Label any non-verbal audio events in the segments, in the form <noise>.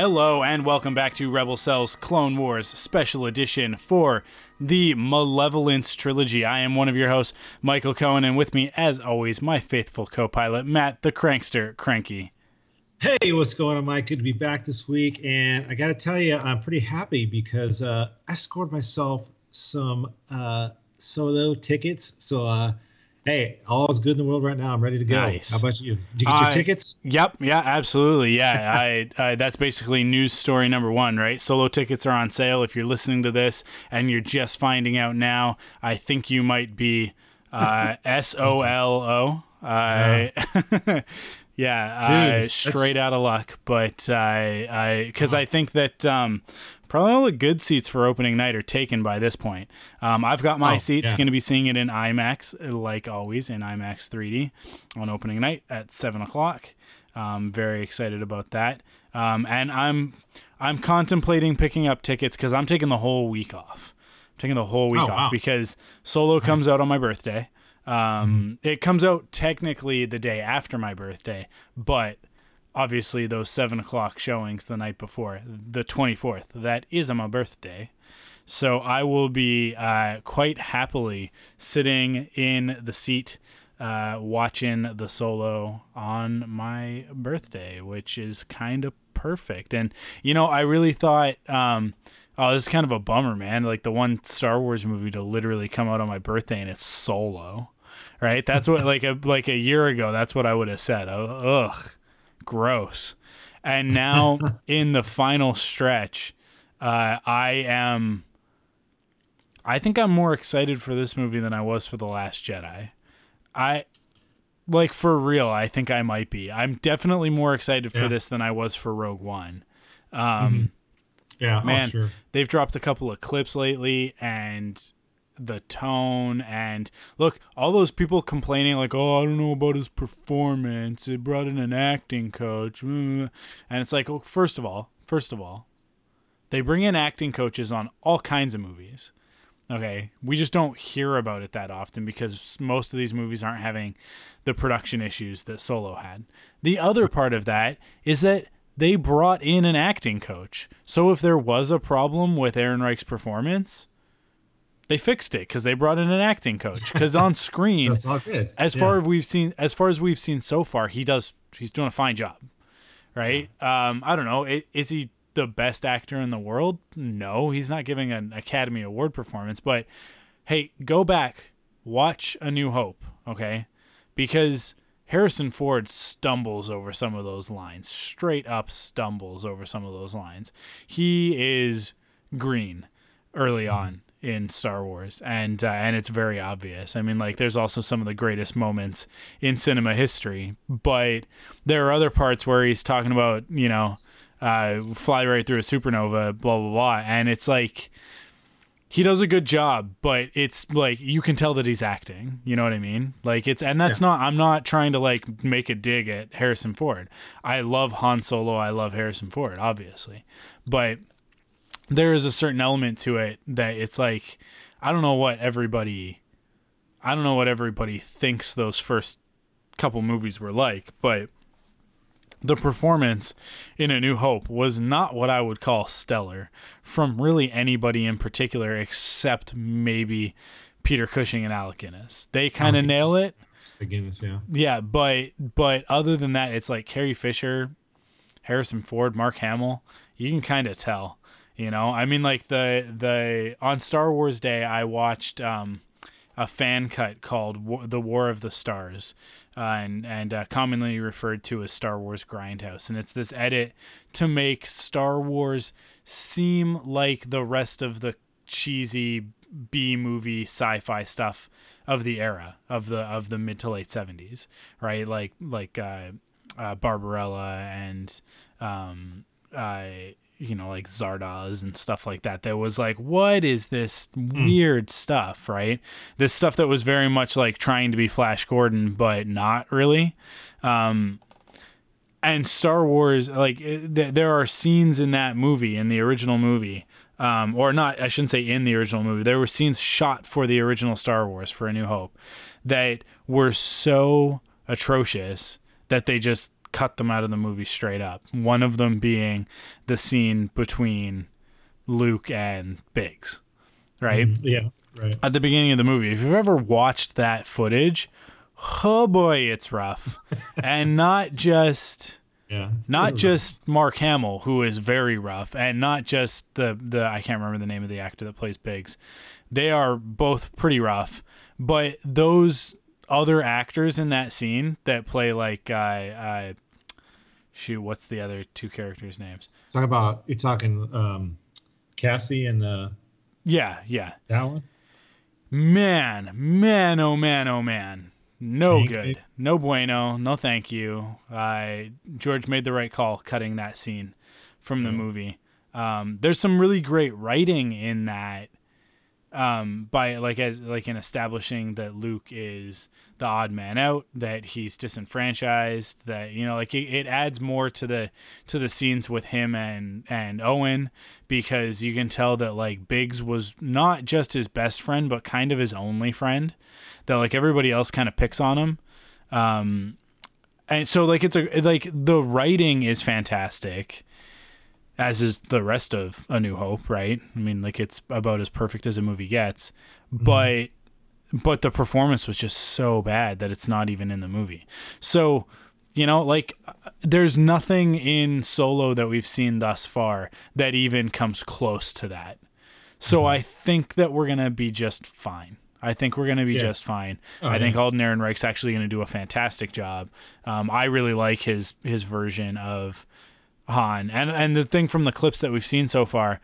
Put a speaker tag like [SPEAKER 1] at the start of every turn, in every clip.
[SPEAKER 1] Hello and welcome back to Rebel Cells Clone Wars Special Edition for the Malevolence Trilogy. I am one of your hosts, Michael Cohen, and with me, as always, my faithful co pilot, Matt the Crankster Cranky.
[SPEAKER 2] Hey, what's going on, Mike? Good to be back this week. And I got to tell you, I'm pretty happy because uh, I scored myself some uh, solo tickets. So, uh, hey, all is good in the world right now. I'm ready to go.
[SPEAKER 1] Nice.
[SPEAKER 2] How about you? Did you get your tickets?
[SPEAKER 1] Yep, yeah, absolutely. Yeah, <laughs> I, I that's basically news story number one, right? Solo tickets are on sale. If you're listening to this and you're just finding out now, I think you might be uh, <laughs> S O L O. Uh, <laughs> Yeah, uh,
[SPEAKER 2] Dude,
[SPEAKER 1] straight out of luck. But I, I, because I think that um, probably all the good seats for opening night are taken by this point. Um, I've got my
[SPEAKER 2] Oh,
[SPEAKER 1] seats.
[SPEAKER 2] yeah.
[SPEAKER 1] Going to be seeing it in IMAX, like always, in IMAX 3D on opening night at seven o'clock. Um, very excited about that. Um, and I'm, I'm contemplating picking up tickets because I'm taking the whole week off. I'm taking the whole week
[SPEAKER 2] Oh,
[SPEAKER 1] off
[SPEAKER 2] wow.
[SPEAKER 1] because Solo comes out on my birthday. Um, It comes out technically the day after my birthday, but obviously those seven o'clock showings the night before, the 24th, that is on my birthday. So I will be uh, quite happily sitting in the seat uh, watching the solo on my birthday, which is kind of perfect. And, you know, I really thought. Um, Oh, this is kind of a bummer, man. Like the one Star Wars movie to literally come out on my birthday and it's Solo, right? That's what <laughs> like a like a year ago. That's what I would have said. Oh, ugh, gross. And now <laughs> in the final stretch, uh, I am. I think I'm more excited for this movie than I was for the Last Jedi. I like for real. I think I might be. I'm definitely more excited for
[SPEAKER 2] Yeah.
[SPEAKER 1] this than I was for Rogue One. Um,
[SPEAKER 2] Yeah,
[SPEAKER 1] man,
[SPEAKER 2] oh, sure.
[SPEAKER 1] they've dropped a couple of clips lately and the tone and look, all those people complaining like, "Oh, I don't know about his performance. They brought in an acting coach." mm." And it's like, well, first of all, first of all, they bring in acting coaches on all kinds of movies. Okay, we just don't hear about it that often because most of these movies aren't having the production issues that Solo had. The other part of that is that they brought in an acting coach. So if there was a problem with Ehrenreich's performance, they fixed it because they brought in an acting coach. Because on <laughs> screen,
[SPEAKER 2] That's all good.
[SPEAKER 1] as
[SPEAKER 2] Yeah.
[SPEAKER 1] far as we've seen, as far as we've seen so far, he does. He's doing a fine job, right? Um, I don't know. i- Is he the best actor in the world? No, he's not giving an Academy Award performance. But hey, go back, watch A New Hope, okay? Because Harrison Ford stumbles over some of those lines, straight up stumbles over some of those lines. He is green early on in Star Wars, and uh, and it's very obvious. I mean, like there's also some of the greatest moments in cinema history, but there are other parts where he's talking about you know, uh, fly right through a supernova, blah blah blah, and it's like he does a good job, but it's like you can tell that he's acting. You know what I mean? Like it's and that's
[SPEAKER 2] Yeah.
[SPEAKER 1] not I'm not trying to like make a dig at Harrison Ford. I love Han Solo, I love Harrison Ford, obviously. But there is a certain element to it that it's like I don't know what everybody I don't know what everybody thinks those first couple movies were like, but the performance in A New Hope was not what I would call stellar from really anybody in particular except maybe Peter Cushing and Alec Guinness. They kind of nail it.
[SPEAKER 2] It's just a Guinness, yeah.
[SPEAKER 1] Yeah, but but other than that, it's like Carrie Fisher, Harrison Ford, Mark Hamill. You can kind of tell, you know. I mean, like the the on Star Wars Day, I watched um, a fan cut called War, "The War of the Stars," uh, and and uh, commonly referred to as Star Wars Grindhouse, and it's this edit to make Star Wars seem like the rest of the cheesy B movie sci-fi stuff of the era of the of the mid to late 70s right like like uh, uh Barbarella and um you know like Zardoz and stuff like that that was like what is this weird stuff right this stuff that was very much like trying to be Flash Gordon but not really um and Star Wars, like th- there are scenes in that movie, in the original movie, um, or not, I shouldn't say in the original movie. There were scenes shot for the original Star Wars for A New Hope that were so atrocious that they just cut them out of the movie straight up. One of them being the scene between Luke and Biggs, right?
[SPEAKER 2] Yeah, right.
[SPEAKER 1] At the beginning of the movie. If you've ever watched that footage, oh boy, it's rough. <laughs> and not just
[SPEAKER 2] Yeah.
[SPEAKER 1] not just Mark Hamill, who is very rough, and not just the the I can't remember the name of the actor that plays Biggs. They are both pretty rough, but those other actors in that scene that play like uh, uh shoot, what's the other two characters' names?
[SPEAKER 2] Talk about you're talking um, Cassie and uh,
[SPEAKER 1] Yeah, yeah.
[SPEAKER 2] that one.
[SPEAKER 1] Man, man, oh man, oh man. No
[SPEAKER 2] Tank
[SPEAKER 1] good.
[SPEAKER 2] it.
[SPEAKER 1] No bueno. No thank you. I George made the right call cutting that scene from the movie. Um, there's some really great writing in that um, by like as like in establishing that Luke is the odd man out, that he's disenfranchised, that you know like it, it adds more to the to the scenes with him and and Owen because you can tell that like Biggs was not just his best friend but kind of his only friend that like everybody else kind of picks on him. Um and so like it's a like the writing is fantastic as is the rest of A New Hope, right? I mean, like it's about as perfect as a movie gets, but but the performance was just so bad that it's not even in the movie. So, you know, like there's nothing in Solo that we've seen thus far that even comes close to that. So I think that we're gonna be just fine. I think we're gonna be
[SPEAKER 2] Yeah.
[SPEAKER 1] just fine.
[SPEAKER 2] Oh,
[SPEAKER 1] I think
[SPEAKER 2] yeah.
[SPEAKER 1] Alden Ehrenreich's actually gonna do a fantastic job. Um, I really like his his version of Han. And and the thing from the clips that we've seen so far,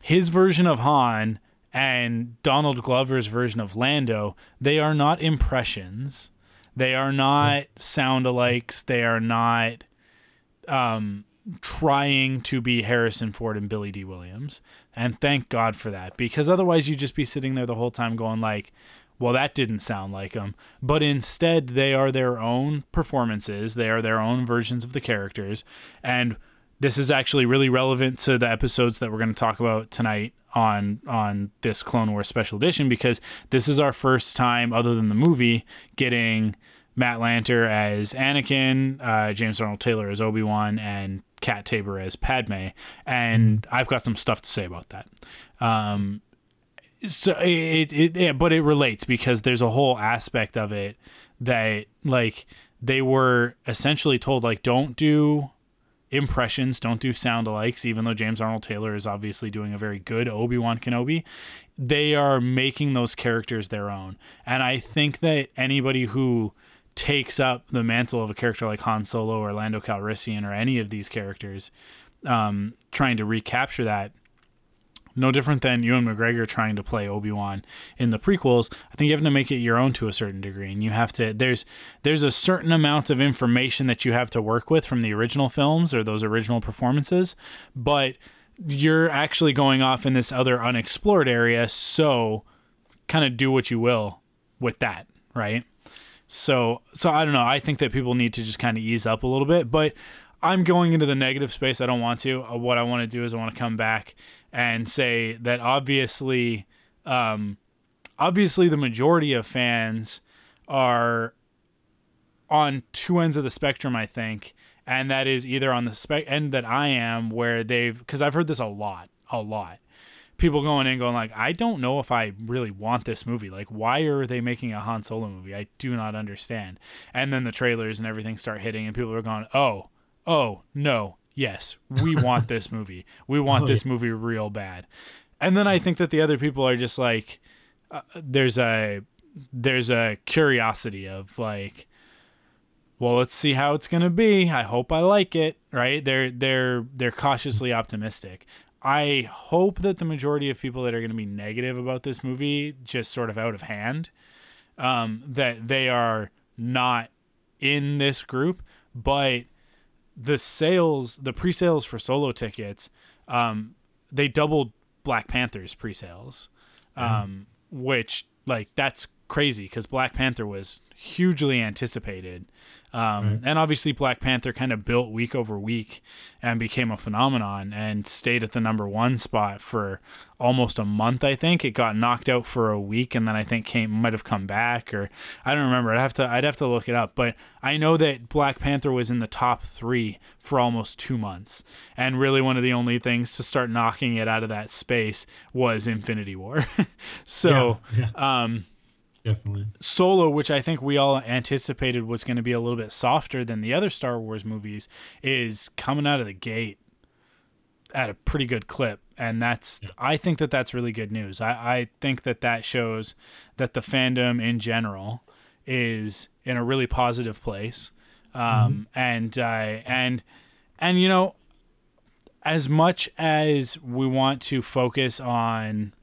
[SPEAKER 1] his version of Han and Donald Glover's version of Lando, they are not impressions. They are not sound alikes. They are not um, trying to be Harrison Ford and Billy Dee Williams. And thank God for that, because otherwise you'd just be sitting there the whole time going like, well, that didn't sound like them. But instead, they are their own performances. They are their own versions of the characters. And this is actually really relevant to the episodes that we're going to talk about tonight on on this Clone Wars special edition because this is our first time, other than the movie, getting Matt Lanter as Anakin, uh, James Arnold Taylor as Obi Wan, and Kat Taber as Padme. And I've got some stuff to say about that. Um, so it, it yeah, but it relates because there's a whole aspect of it that like they were essentially told like don't do impressions, don't do sound alikes, even though James Arnold Taylor is obviously doing a very good Obi-Wan Kenobi. They are making those characters their own. And I think that anybody who takes up the mantle of a character like Han Solo or Lando Calrissian or any of these characters, um, trying to recapture that no different than Ewan McGregor trying to play Obi-Wan in the prequels. I think you have to make it your own to a certain degree and you have to there's there's a certain amount of information that you have to work with from the original films or those original performances, but you're actually going off in this other unexplored area, so kind of do what you will with that, right? So so I don't know. I think that people need to just kind of ease up a little bit, but I'm going into the negative space. I don't want to. Uh, what I want to do is I want to come back and say that obviously um obviously the majority of fans are on two ends of the spectrum, I think, and that is either on the end that I am, where they've because I've heard this a lot, a lot. People going in going like, I don't know if I really want this movie. Like, why are they making a Han Solo movie? I do not understand. And then the trailers and everything start hitting, and people are going, oh, oh no, yes, we want this <laughs> movie. We want
[SPEAKER 2] Oh,
[SPEAKER 1] this movie real bad. And then I think that the other people are just like, uh, there's a there's a curiosity of like well let's see how it's going to be i hope i like it right they're they're they're cautiously optimistic i hope that the majority of people that are going to be negative about this movie just sort of out of hand um, that they are not in this group but the sales the pre-sales for solo tickets um, they doubled black panther's pre-sales um, which like that's crazy because Black Panther was hugely anticipated. Um, And obviously, Black Panther kind of built week over week and became a phenomenon and stayed at the number one spot for almost a month. I think it got knocked out for a week and then I think came might have come back or I don't remember. I'd have to I'd have to look it up. But I know that Black Panther was in the top three for almost two months, and really one of the only things to start knocking it out of that space was Infinity War. <laughs> so.
[SPEAKER 2] yeah,
[SPEAKER 1] Um,
[SPEAKER 2] definitely.
[SPEAKER 1] Solo, which I think we all anticipated was going to be a little bit softer than the other Star Wars movies, is coming out of the gate at a pretty good clip, and that's I think that that's really good news. I, I think that that shows that the fandom in general is in a really positive place, um, and uh, and and you know, as much as we want to focus on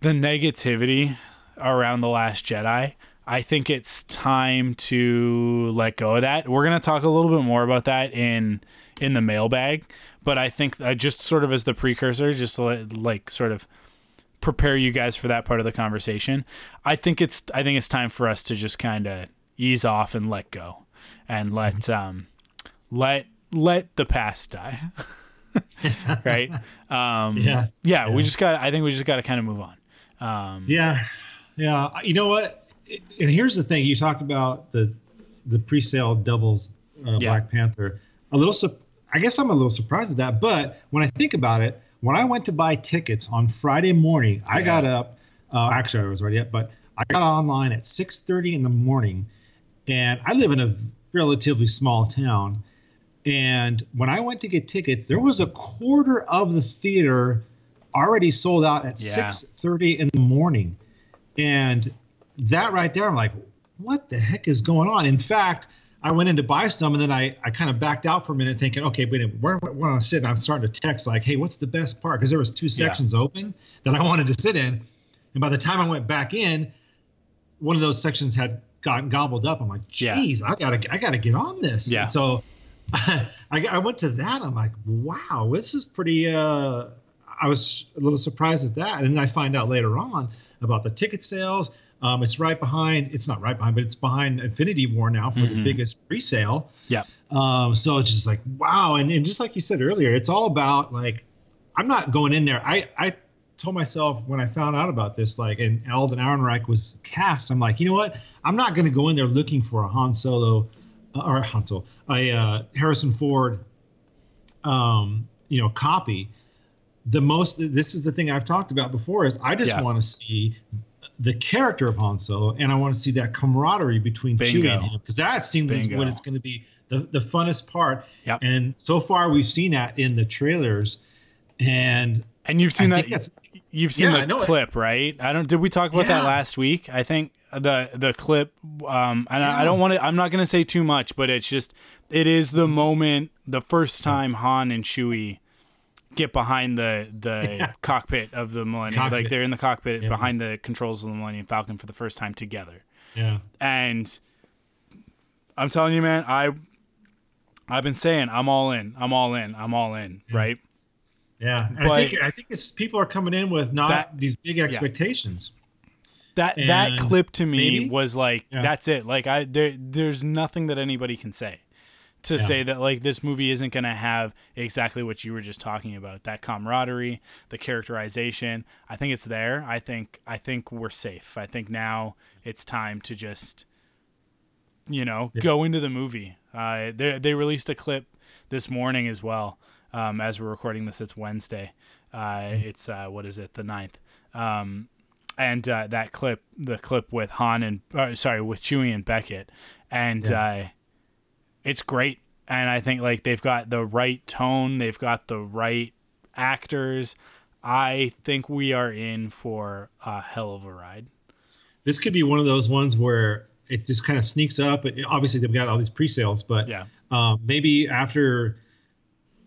[SPEAKER 1] the negativity around the last jedi i think it's time to let go of that we're going to talk a little bit more about that in in the mailbag but i think uh, just sort of as the precursor just to let, like sort of prepare you guys for that part of the conversation i think it's i think it's time for us to just kind of ease off and let go and let um let let the past die <laughs> right <laughs> um
[SPEAKER 2] Yeah.
[SPEAKER 1] yeah, we just got. I think we just got to kind of move on. Um,
[SPEAKER 2] Yeah, yeah. You know what? And here's the thing: you talked about the the pre-sale doubles uh,
[SPEAKER 1] Yeah.
[SPEAKER 2] Black Panther. A little, su- I guess I'm a little surprised at that. But when I think about it, when I went to buy tickets on Friday morning, I got up. Uh, actually, I was already up, but I got online at 6:30 in the morning, and I live in a relatively small town. And when I went to get tickets, there was a quarter of the theater already sold out at
[SPEAKER 1] Yeah.
[SPEAKER 2] 6:30 in the morning. And that right there, I'm like, what the heck is going on? In fact, I went in to buy some and then I, I kind of backed out for a minute thinking, okay, wait, a minute, where, where, where am I sitting? I'm starting to text like, hey, what's the best part? Because there was two
[SPEAKER 1] Yeah.
[SPEAKER 2] sections open that I wanted to sit in. And by the time I went back in, one of those sections had gotten gobbled up. I'm like,
[SPEAKER 1] Yeah.
[SPEAKER 2] I gotta I gotta get on this.
[SPEAKER 1] Yeah.
[SPEAKER 2] And so <laughs> I, I went to that. I'm like, wow, this is pretty. Uh, I was a little surprised at that, and then I find out later on about the ticket sales. Um, it's right behind. It's not right behind, but it's behind Infinity War now for the
[SPEAKER 1] Mhm.
[SPEAKER 2] biggest pre-sale.
[SPEAKER 1] Yeah.
[SPEAKER 2] Um, so it's just like wow, and, and just like you said earlier, it's all about like I'm not going in there. I I told myself when I found out about this, like, and Alden Ehrenreich was cast, I'm like, you know what? I'm not going to go in there looking for a Han Solo uh, or Han Solo, a uh, Harrison Ford, um, you know, copy. The most. This is the thing I've talked about before. Is I just
[SPEAKER 1] Yeah.
[SPEAKER 2] want to see the character of Han Solo, and I want to see that camaraderie between Chewie and him, because that seems is
[SPEAKER 1] Bingo.
[SPEAKER 2] what it's going to be the the funnest part.
[SPEAKER 1] Yep.
[SPEAKER 2] And so far, we've seen that in the trailers, and
[SPEAKER 1] and you've seen
[SPEAKER 2] I
[SPEAKER 1] that. You've seen
[SPEAKER 2] Yeah,
[SPEAKER 1] the
[SPEAKER 2] know it.
[SPEAKER 1] clip, right? I don't. Did we talk about that last week? I think the the clip. Um, and I, I don't want to. I'm not going to say too much, but it's just. It is the moment, the first time Han and Chewie get behind the the <laughs>
[SPEAKER 2] Yeah.
[SPEAKER 1] cockpit of the Millennium. Like they're in the cockpit
[SPEAKER 2] Yeah.
[SPEAKER 1] behind the controls of the Millennium Falcon for the first time together.
[SPEAKER 2] yeah,
[SPEAKER 1] And I'm telling you, man, I I've been saying I'm all in. I'm all in. I'm all in. Right.
[SPEAKER 2] yeah. And I think I think it's people are coming in with not
[SPEAKER 1] That-
[SPEAKER 2] these big expectations.
[SPEAKER 1] That that clip to me
[SPEAKER 2] maybe-
[SPEAKER 1] was like
[SPEAKER 2] Yeah.
[SPEAKER 1] that's it. Like I there there's nothing that anybody can say to
[SPEAKER 2] Yeah.
[SPEAKER 1] say that like this movie isn't going to have exactly what you were just talking about. That camaraderie, the characterization. I think it's there. I think I think we're safe. I think now it's time to just you know, go into the movie. Uh, they they released a clip this morning as well. Um, as we're recording this, it's Wednesday. Uh, it's uh, what is it, the 9th. Um, and uh, that clip, the clip with Han and uh, sorry, with Chewie and Beckett, and uh, it's great. And I think like they've got the right tone, they've got the right actors. I think we are in for a hell of a ride.
[SPEAKER 2] This could be one of those ones where it just kind of sneaks up. And obviously, they've got all these pre-sales, but
[SPEAKER 1] Yeah.
[SPEAKER 2] um, maybe after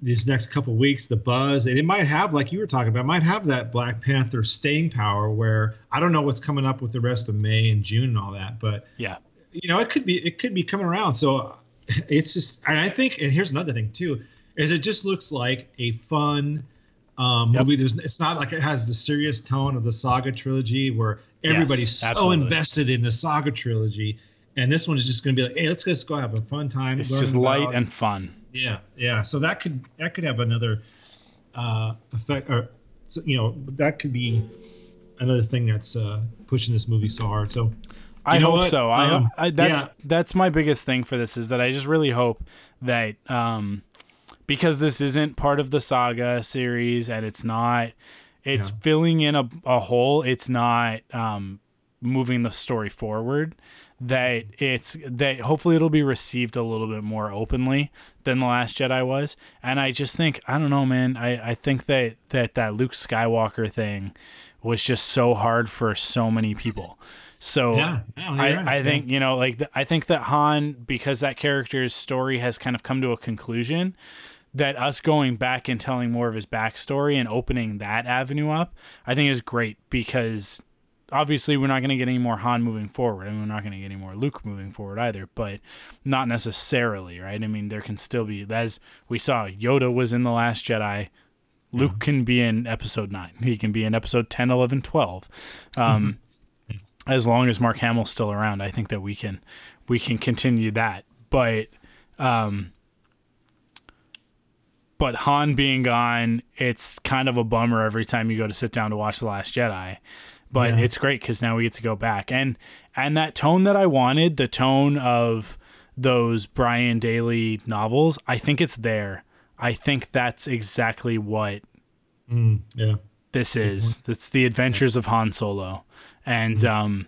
[SPEAKER 2] these next couple weeks, the buzz, and it might have, like you were talking about, it might have that Black Panther staying power. Where I don't know what's coming up with the rest of May and June and all that, but
[SPEAKER 1] Yeah.
[SPEAKER 2] you know, it could be it could be coming around. So it's just, and I think, and here's another thing too, is it just looks like a fun um,
[SPEAKER 1] Yep.
[SPEAKER 2] movie. There's, it's not like it has the serious tone of the Saga trilogy where everybody's so
[SPEAKER 1] absolutely.
[SPEAKER 2] invested in the Saga trilogy, and this one is just going to be like, hey, let's just go have a fun time.
[SPEAKER 1] It's just light
[SPEAKER 2] about-
[SPEAKER 1] and fun.
[SPEAKER 2] yeah, yeah. So that could that could have another uh, effect, or you know, that could be another thing that's uh, pushing this movie so hard. So
[SPEAKER 1] I hope
[SPEAKER 2] what?
[SPEAKER 1] so. I,
[SPEAKER 2] Um,
[SPEAKER 1] I that's
[SPEAKER 2] yeah.
[SPEAKER 1] that's my biggest thing for this is that I just really hope that um because this isn't part of the saga series and it's not it's
[SPEAKER 2] Yeah.
[SPEAKER 1] filling in a, a hole it's not um moving the story forward that it's that hopefully it'll be received a little bit more openly than the last jedi was and i just think i don't know man i i think that that that luke skywalker thing was just so hard for so many people so
[SPEAKER 2] Yeah, yeah,
[SPEAKER 1] I,
[SPEAKER 2] right,
[SPEAKER 1] I
[SPEAKER 2] yeah.
[SPEAKER 1] think you know like th- I think that Han because that character's story has kind of come to a conclusion that us going back and telling more of his backstory and opening that avenue up I think is great because obviously we're not going to get any more Han moving forward and we're not going to get any more Luke moving forward either but not necessarily right? I mean there can still be as we saw Yoda was in the last Jedi. Luke can be in episode 9 he can be in episode 10 11 12 um as long as Mark Hamill's still around, I think that we can we can continue that. But um but Han being gone, it's kind of a bummer every time you go to sit down to watch The Last Jedi. But
[SPEAKER 2] Yeah.
[SPEAKER 1] it's great because now we get to go back and and that tone that I wanted, the tone of those Brian Daley novels, I think it's there. I think that's exactly what
[SPEAKER 2] Mm, yeah.
[SPEAKER 1] this is. It's the adventures of Han Solo, and um,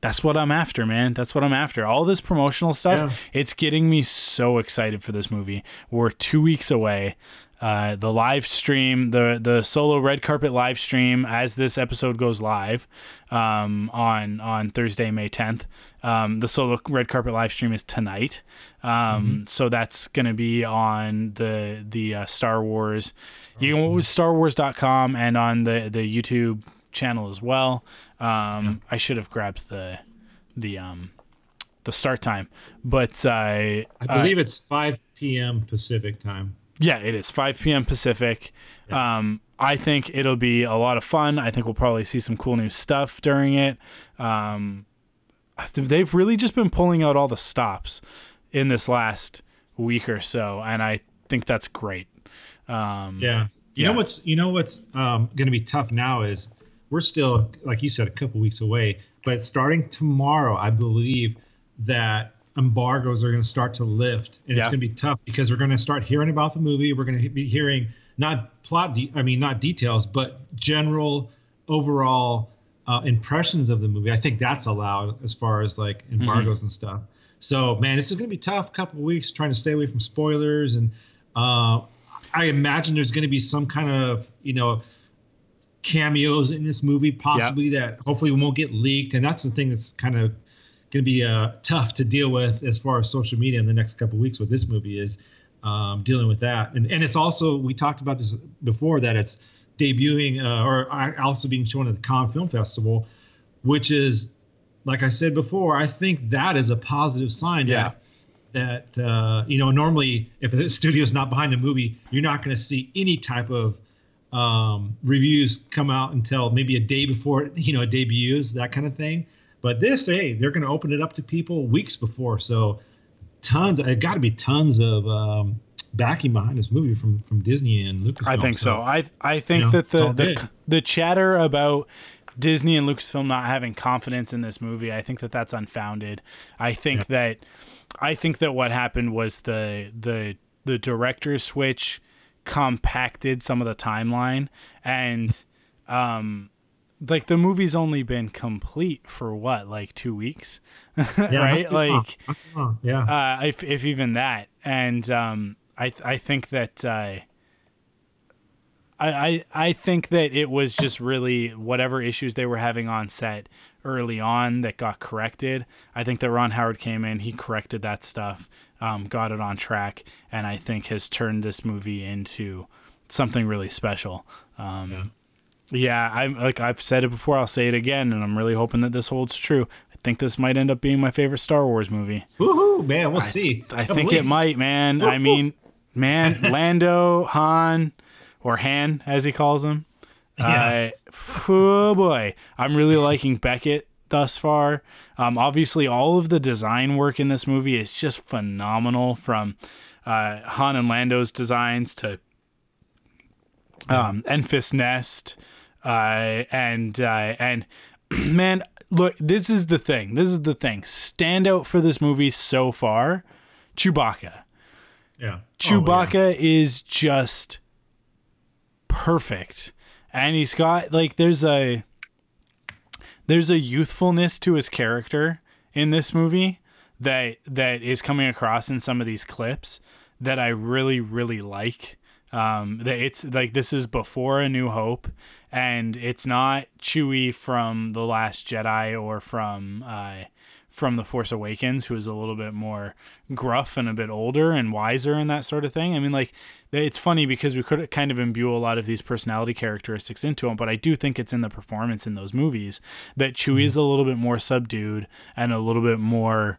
[SPEAKER 1] that's what I'm after, man. That's what I'm after. All this promotional stuff,
[SPEAKER 2] Yeah.
[SPEAKER 1] it's getting me so excited for this movie. We're two weeks away. Uh, the live stream, the the solo red carpet live stream, as this episode goes live um, on on Thursday, May 10th. Um, the solo red carpet live stream is tonight, um, so that's gonna be on the the uh, Star Wars. You can go with StarWars.com and on the the YouTube channel as well. Um, I should have grabbed the the um the start time, but uh,
[SPEAKER 2] I believe it's 5 p.m. Pacific time.
[SPEAKER 1] yeah, it is 5 p.m. Pacific. Um, I think it'll be a lot of fun. I think we'll probably see some cool new stuff during it. Um, they've really just been pulling out all the stops in this last week or so, and I think that's great. Um,
[SPEAKER 2] Yeah. You
[SPEAKER 1] Yeah.
[SPEAKER 2] know what's you know what's um, going to be tough now is we're still like you said a couple weeks away, but starting tomorrow, I believe that embargoes are going to start to lift, and it's going to be tough because we're going to start hearing about the movie. We're going to be hearing not plot, de- I mean not details, but general overall uh, impressions of the movie. I think that's allowed as far as like embargoes and stuff. So man, this is going to be tough. Couple of weeks trying to stay away from spoilers and. Uh, I imagine there's going to be some kind of you know cameos in this movie, possibly that hopefully won't get leaked, and that's the thing that's kind of going to be uh, tough to deal with as far as social media in the next couple of weeks with this movie is um, dealing with that, and and it's also we talked about this before that it's debuting uh, or also being shown at the Cannes Film Festival, which is like I said before, I think that is a positive sign
[SPEAKER 1] Yeah.
[SPEAKER 2] that that uh, you know normally if a <laughs> studio's not behind a movie, you're not going to see any type of um, reviews come out until maybe a day before <laughs> you know it debuts, that kind of thing. But this, hey, they're going to open it up to people weeks before, so tons. It got to be tons of um, backing behind this movie from from Disney and Lucasfilm.
[SPEAKER 1] I think so.
[SPEAKER 2] so
[SPEAKER 1] I I think
[SPEAKER 2] you know,
[SPEAKER 1] that the the, the chatter about Disney and Lucasfilm not having confidence in this movie, I think that that's unfounded. I think that I think that what happened was the the the director's switch compacted some of the timeline and um like the movie's only been complete for what like 2 weeks <laughs>
[SPEAKER 2] Yeah,
[SPEAKER 1] right like
[SPEAKER 2] not too long, yeah.
[SPEAKER 1] uh, if if even that. And um, I I think that uh, I, I I think that it was just really whatever issues they were having on set early on that got corrected. I think that Ron Howard came in, he corrected that stuff, um, got it on track, and I think has turned this movie into something really special. Um, yeah, I'm like I've said it before. I'll say it again, and I'm really hoping that this holds true. I think this might end up being my favorite Star Wars movie.
[SPEAKER 2] Woohoo, man! We'll see.
[SPEAKER 1] I think it might, man. I mean, man, <laughs> Lando, Han, or Han as he calls him.
[SPEAKER 2] Yeah.
[SPEAKER 1] Uh, oh boy, I'm really liking Beckett thus far. Um, obviously, all of the design work in this movie is just phenomenal. From uh, Han and Lando's designs to um, Enfys Nest, uh, and uh, and <clears throat> man, look, this is the thing. This is the thing. Standout for this movie so far, Chewbacca.
[SPEAKER 2] Yeah. Oh,
[SPEAKER 1] Chewbacca is just perfect. And he's got like there's a there's a youthfulness to his character in this movie that that is coming across in some of these clips that I really really like. Um, that it's like this is before A New Hope, and it's not Chewie from The Last Jedi or from uh, from The Force Awakens, who is a little bit more gruff and a bit older and wiser and that sort of thing. I mean, like it's funny because we could kind of imbue a lot of these personality characteristics into him, but I do think it's in the performance in those movies that Chewie is a little bit more subdued and a little bit more.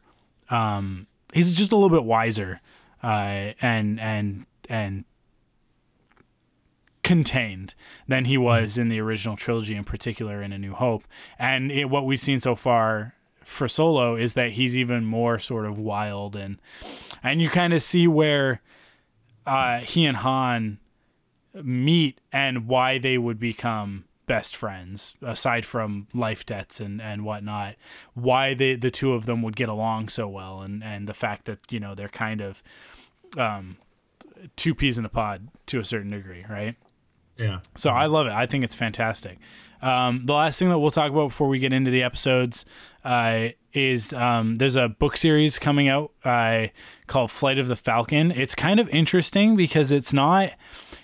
[SPEAKER 1] Um, he's just a little bit wiser, uh, and and and contained than he was in the original trilogy, in particular in A New Hope. And it, what we've seen so far for Solo is that he's even more sort of wild and and you kind of see where uh, he and Han meet and why they would become best friends aside from life debts and and whatnot why they the two of them would get along so well and and the fact that you know they're kind of um two peas in a pod to a certain degree right
[SPEAKER 2] Yeah.
[SPEAKER 1] so I love it. I think it's fantastic. Um, the last thing that we'll talk about before we get into the episodes uh, is um, there's a book series coming out uh, called Flight of the Falcon. It's kind of interesting because it's not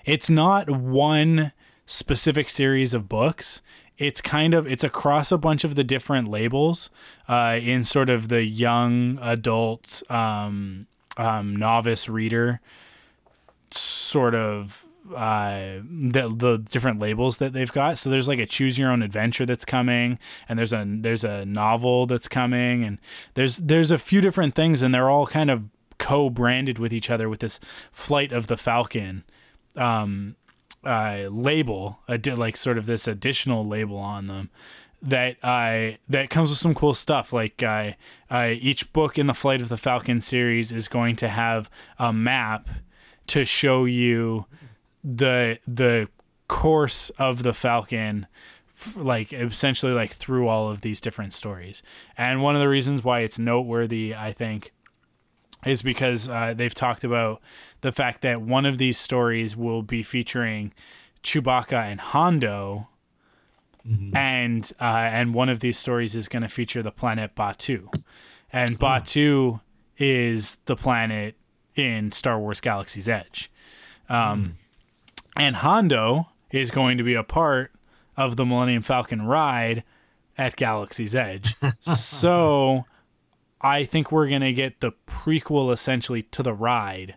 [SPEAKER 1] it's not one specific series of books. It's kind of it's across a bunch of the different labels uh, in sort of the young adult um, um, novice reader sort of uh the the different labels that they've got so there's like a choose your own adventure that's coming and there's a there's a novel that's coming and there's there's a few different things and they're all kind of co-branded with each other with this flight of the falcon um uh label like sort of this additional label on them that uh, that comes with some cool stuff. Like uh, uh, each book in the Flight of the Falcon series is going to have a map to show you the the course of the Falcon, like essentially like through all of these different stories. And one of the reasons why it's noteworthy, I think, is because uh, they've talked about the fact that one of these stories will be featuring Chewbacca and Hondo, and uh, and one of these stories is going to feature the planet Batuu, and Batuu is the planet in Star Wars Galaxy's Edge, um, and Hondo is going to be a part of the Millennium Falcon ride at Galaxy's Edge. <laughs> so I think we're going to get the prequel essentially to the ride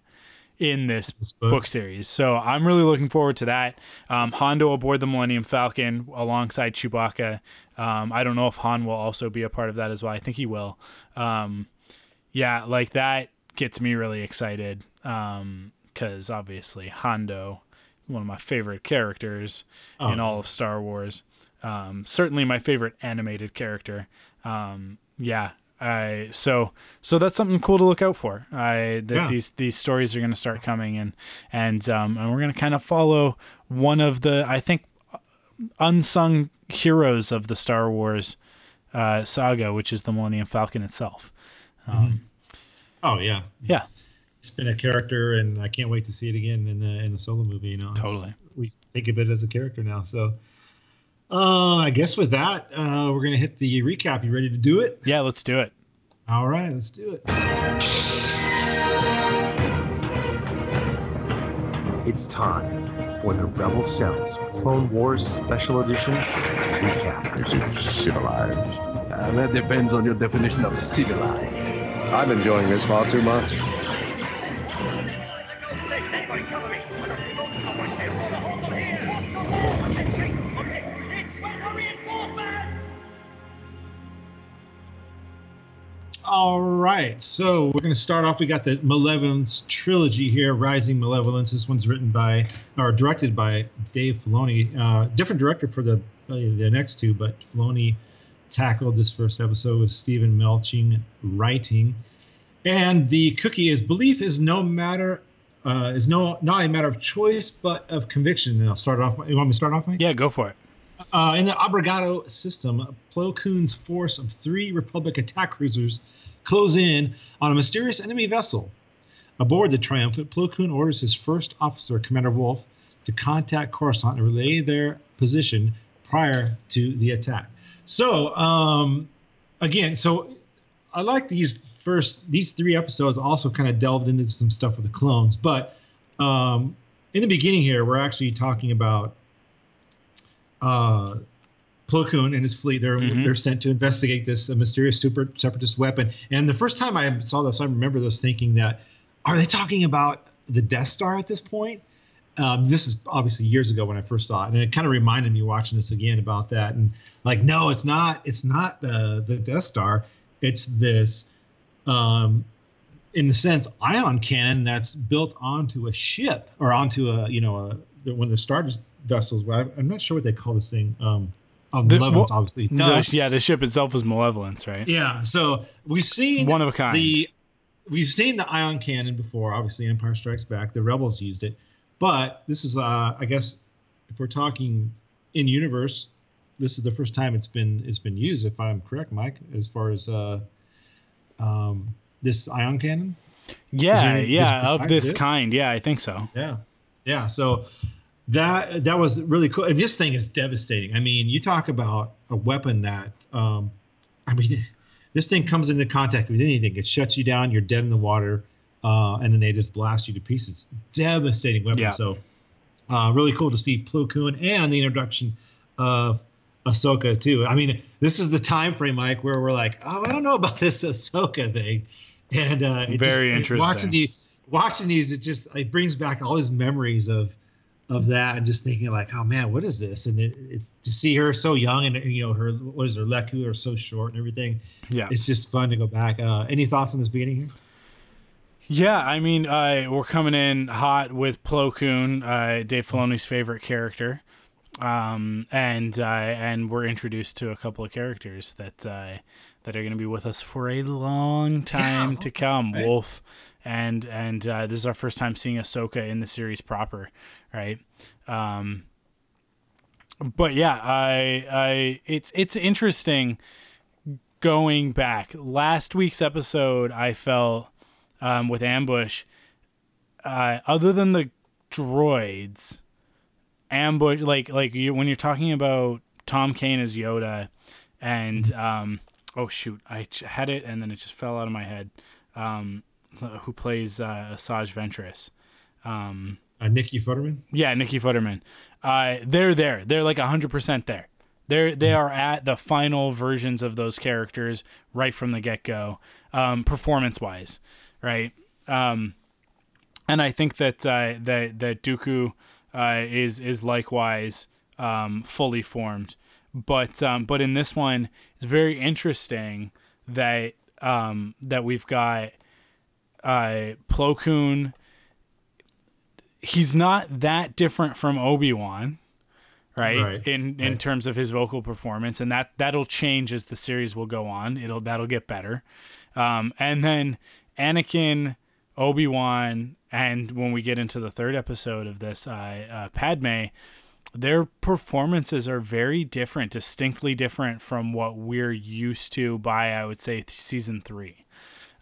[SPEAKER 1] in this
[SPEAKER 2] book.
[SPEAKER 1] book. series. So I'm really looking forward to that. Um, Hondo aboard the Millennium Falcon alongside Chewbacca. Um, I don't know if Han will also be a part of that as well. I think he will. Um, yeah, like that gets me really excited because obviously Hondo one of my favorite characters
[SPEAKER 2] Oh.
[SPEAKER 1] in all of Star Wars. Um, certainly my favorite animated character. Um, yeah. I so so that's something cool to look out for. I that
[SPEAKER 2] Yeah.
[SPEAKER 1] these these stories are going to start coming and and um, and we're going to kind of follow one of the I think unsung heroes of the Star Wars uh, saga, which is the Millennium Falcon itself. Um,
[SPEAKER 2] Oh yeah,
[SPEAKER 1] Yeah.
[SPEAKER 2] It's- it's been a character, and I can't wait to see it again in the in the solo movie. You know, It's-
[SPEAKER 1] Totally.
[SPEAKER 2] We think of it as a character now. So, uh, I guess with that, uh, we're gonna hit the recap. You ready to do it?
[SPEAKER 1] Yeah, let's do it.
[SPEAKER 2] All right, let's do it.
[SPEAKER 3] It's time for the Rebel Cells Clone Wars Special Edition recap.
[SPEAKER 4] Is it civilized? Uh, that depends on your definition of civilized.
[SPEAKER 3] I'm enjoying this far too much.
[SPEAKER 2] All right, so we're gonna start off. We got the Malevolence trilogy here, Rising Malevolence. This one's written by or directed by Dave Filoni. Uh, different director for the uh, the next two, but Filoni tackled this first episode with Steven Melching writing. And the cookie is belief is no matter uh, is no not a matter of choice but of conviction. And I'll start off. You want me to start off, Mike?
[SPEAKER 1] Yeah, go for it.
[SPEAKER 2] Uh, in the Abregado system, Plo Koon's force of three Republic attack cruisers close in on a mysterious enemy vessel. Aboard the Triumphant, Plo Koon orders his first officer, Commander Wolf, to contact Coruscant and relay their position prior to the attack. So, um, again, so I like these first these three episodes. Also, kind of delved into some stuff with the clones, but um, in the beginning here, we're actually talking about uh, Plo Koon and his fleet. They're
[SPEAKER 1] Mhm.
[SPEAKER 2] they're sent to investigate this uh, mysterious super separatist weapon. And the first time I saw this, I remember this thinking that are they talking about the Death Star at this point? Um, this is obviously years ago when I first saw it, and it kind of reminded me watching this again about that. And like, no, it's not. It's not the the Death Star. It's this, um, in the sense, ion cannon that's built onto a ship or onto a you know a one of the star vessels. I'm not sure what they call this thing. Um, oh,
[SPEAKER 1] The-
[SPEAKER 2] Malevolence,
[SPEAKER 1] well,
[SPEAKER 2] obviously.
[SPEAKER 1] The, yeah, the ship itself is malevolence, right?
[SPEAKER 2] Yeah. So we've seen
[SPEAKER 1] One of a kind.
[SPEAKER 2] the we've seen the ion cannon before. Obviously, Empire Strikes Back. The Rebels used it, but this is, uh, I guess, if we're talking in universe, this is the first time it's been it's been used. If I'm correct, Mike, as far as uh, um, this ion cannon.
[SPEAKER 1] yeah,
[SPEAKER 2] there
[SPEAKER 1] yeah, of this
[SPEAKER 2] this?
[SPEAKER 1] kind. Yeah, I think so.
[SPEAKER 2] Yeah, yeah. So that that was really cool. And this thing is devastating. I mean, you talk about a weapon that, um, I mean, <laughs> this thing comes into contact with anything, it shuts you down. You're dead in the water, uh, and then they just blast you to pieces. Devastating weapon.
[SPEAKER 1] Yeah.
[SPEAKER 2] So, uh, really cool to see Plo Koon and the introduction of Ahsoka too. I mean, this is the time frame, Mike, where we're like, oh, I don't know about this Ahsoka thing, and uh,
[SPEAKER 1] Very
[SPEAKER 2] just,
[SPEAKER 1] interesting.
[SPEAKER 2] Watching the watching these, it just it brings back all these memories of of that, and just thinking like, oh man, what is this? And it, it's to see her so young, and you know her what is her Lekku are so short and everything.
[SPEAKER 1] Yeah.
[SPEAKER 2] It's just fun to go back. Uh, any thoughts on this beginning here?
[SPEAKER 1] Yeah, I mean, uh, we're coming in hot with Plo Koon, uh, Dave Filoni's favorite character, um, and uh, and we're introduced to a couple of characters that uh, that are going to be with us for a long <laughs> time
[SPEAKER 2] Yeah,
[SPEAKER 1] to come.
[SPEAKER 2] right.
[SPEAKER 1] Wolf, and and uh, this is our first time seeing Ahsoka in the series proper, right? Um, but yeah, I I it's it's interesting going back. Last week's episode, I felt um, with Ambush, uh, other than the droids, Ambush like like you, when you're talking about Tom Kane as Yoda, and um, oh shoot, I had it and then it just fell out of my head. Um, who plays uh, Asajj Ventress? Um,
[SPEAKER 2] Uh, Nikki Futterman.
[SPEAKER 1] yeah, Nikki Futterman. Uh, they're there. They're like hundred percent there. They're they are at the final versions of those characters right from the get go, um, performance wise, right? Um, and I think that uh, that that Dooku uh, is is likewise um, fully formed. But um, but in this one, it's very interesting that um, that we've got uh, Plo Koon he's not that different from Obi-Wan, right?
[SPEAKER 2] Right,
[SPEAKER 1] In in
[SPEAKER 2] right.
[SPEAKER 1] terms of his vocal performance and that that'll change as the series will go on. It'll that'll get better. Um and then Anakin, Obi-Wan and when we get into the third episode of this uh, uh Padme their performances are very different, distinctly different from what we're used to by, I would say, season three.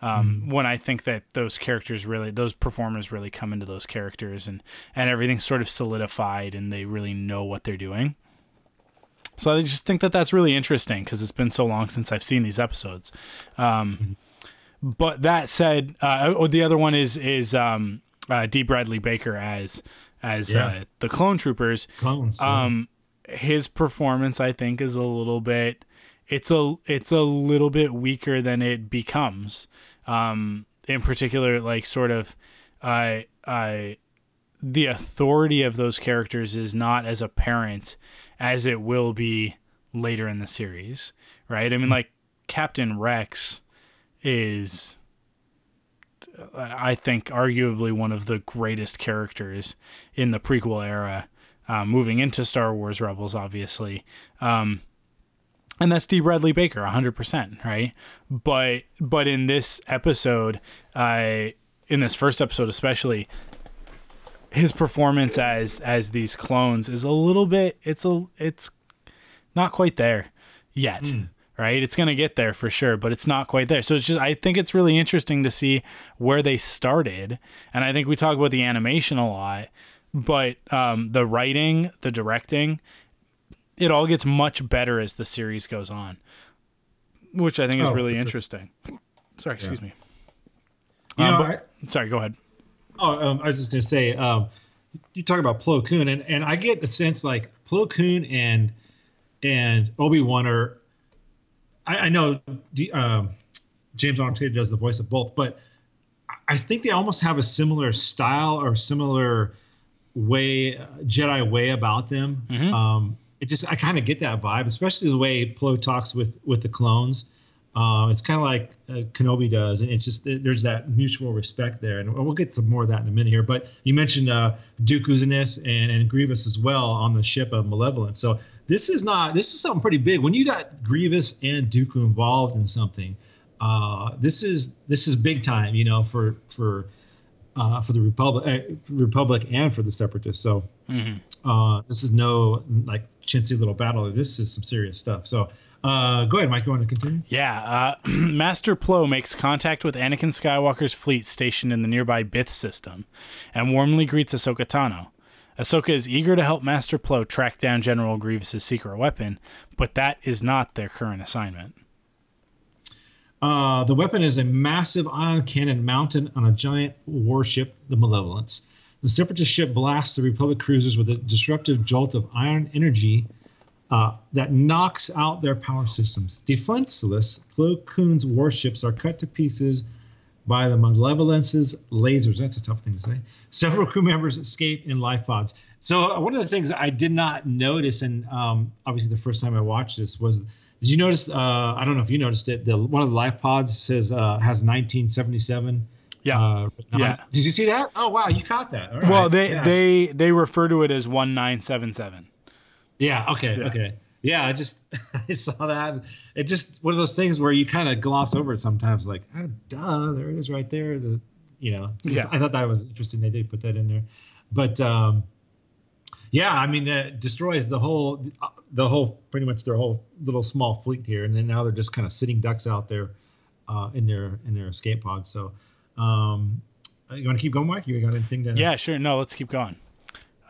[SPEAKER 1] Um, When I think that those characters really, those performers really come into those characters and, and everything's sort of solidified and they really know what they're doing. So I just think that that's really interesting because it's been so long since I've seen these episodes. Um, but that said, uh, oh, the other one is is um, uh, D. Bradley Baker as as
[SPEAKER 2] Yeah.
[SPEAKER 1] uh, the clone troopers.
[SPEAKER 2] Clones. yeah.
[SPEAKER 1] Um, his performance, I think, is a little bit. It's a it's a little bit weaker than it becomes. Um, in particular, like sort of, uh, uh, the authority of those characters is not as apparent as it will be later in the series, right? I mean, like Captain Rex is I think arguably one of the greatest characters in the prequel era, uh, moving into Star Wars Rebels, obviously. Um, and that's D. Bradley Baker, 100%, right? But but in this episode, uh, in this first episode especially, his performance as as these clones is a little bit it's a it's not quite there yet right it's going to get there for sure but it's not quite there so it's just i think it's really interesting to see where they started and i think we talk about the animation a lot but um, the writing the directing it all gets much better as the series goes on which i think is
[SPEAKER 2] Oh,
[SPEAKER 1] really
[SPEAKER 2] for sure.
[SPEAKER 1] interesting sorry excuse me
[SPEAKER 2] you
[SPEAKER 1] um,
[SPEAKER 2] know,
[SPEAKER 1] but- sorry go ahead
[SPEAKER 2] Oh, um, I was just gonna say, um, you talk about Plo Koon, and, and I get a sense like Plo Koon and and Obi Wan are. I, I know D, um, James Arnold does the voice of both, but I think they almost have a similar style or similar way, Jedi way about them.
[SPEAKER 1] Mhm.
[SPEAKER 2] Um, it just I kind of get that vibe, especially the way Plo talks with with the clones. Uh, it's kind of like uh, Kenobi does, and it's just there's that mutual respect there, and we'll get to more of that in a minute here. But you mentioned uh, Dooku's in this, and, and Grievous as well on the ship of Malevolence. So this is not this is something pretty big. When you got Grievous and Dooku involved in something, uh, this is this is big time, you know, for for uh, for the Republic, uh, Republic, and for the Separatists. So
[SPEAKER 1] Mhm.
[SPEAKER 2] uh, this is no like chintzy little battle. This is some serious stuff. So uh, go ahead, Mike. You want to continue?
[SPEAKER 1] Yeah, uh, <clears throat> Master Plo makes contact with Anakin Skywalker's fleet stationed in the nearby Bith system and warmly greets Ahsoka Tano. Ahsoka is eager to help Master Plo track down General Grievous' secret weapon, but that is not their current assignment.
[SPEAKER 2] Uh, the weapon is a massive ion cannon mounted on a giant warship, the Malevolence. The Separatist ship blasts the Republic cruisers with a disruptive jolt of ion energy uh, that knocks out their power systems. Defenseless, Plo Koon's warships are cut to pieces by the Malevolence's lasers. That's a tough thing to say. Several crew members escape in life pods. So uh, one of the things I did not notice, and um, obviously the first time I watched this was, did you notice? Uh, I don't know if you noticed it. The one of the life pods says uh, has 1977.
[SPEAKER 1] Yeah.
[SPEAKER 2] Uh,
[SPEAKER 1] Yeah.
[SPEAKER 2] Did you see that? Oh wow, you caught that.
[SPEAKER 1] Well, they
[SPEAKER 2] Yes.
[SPEAKER 1] they they refer to it as 1977.
[SPEAKER 2] Yeah. Okay.
[SPEAKER 1] Yeah.
[SPEAKER 2] Okay. Yeah. I just <laughs> I saw that. It just one of those things where you kind of gloss over it sometimes. Like, oh, duh, there it is right there. The you know.
[SPEAKER 1] Yeah.
[SPEAKER 2] I thought that was interesting. They did put that in there, but um, yeah. I mean, it destroys the whole the whole pretty much their whole little small fleet here, and then now they're just kind of sitting ducks out there uh, in their in their escape pods. So. Um, you want to keep going, Mike? You got anything to?
[SPEAKER 1] Yeah, sure. No, let's keep going.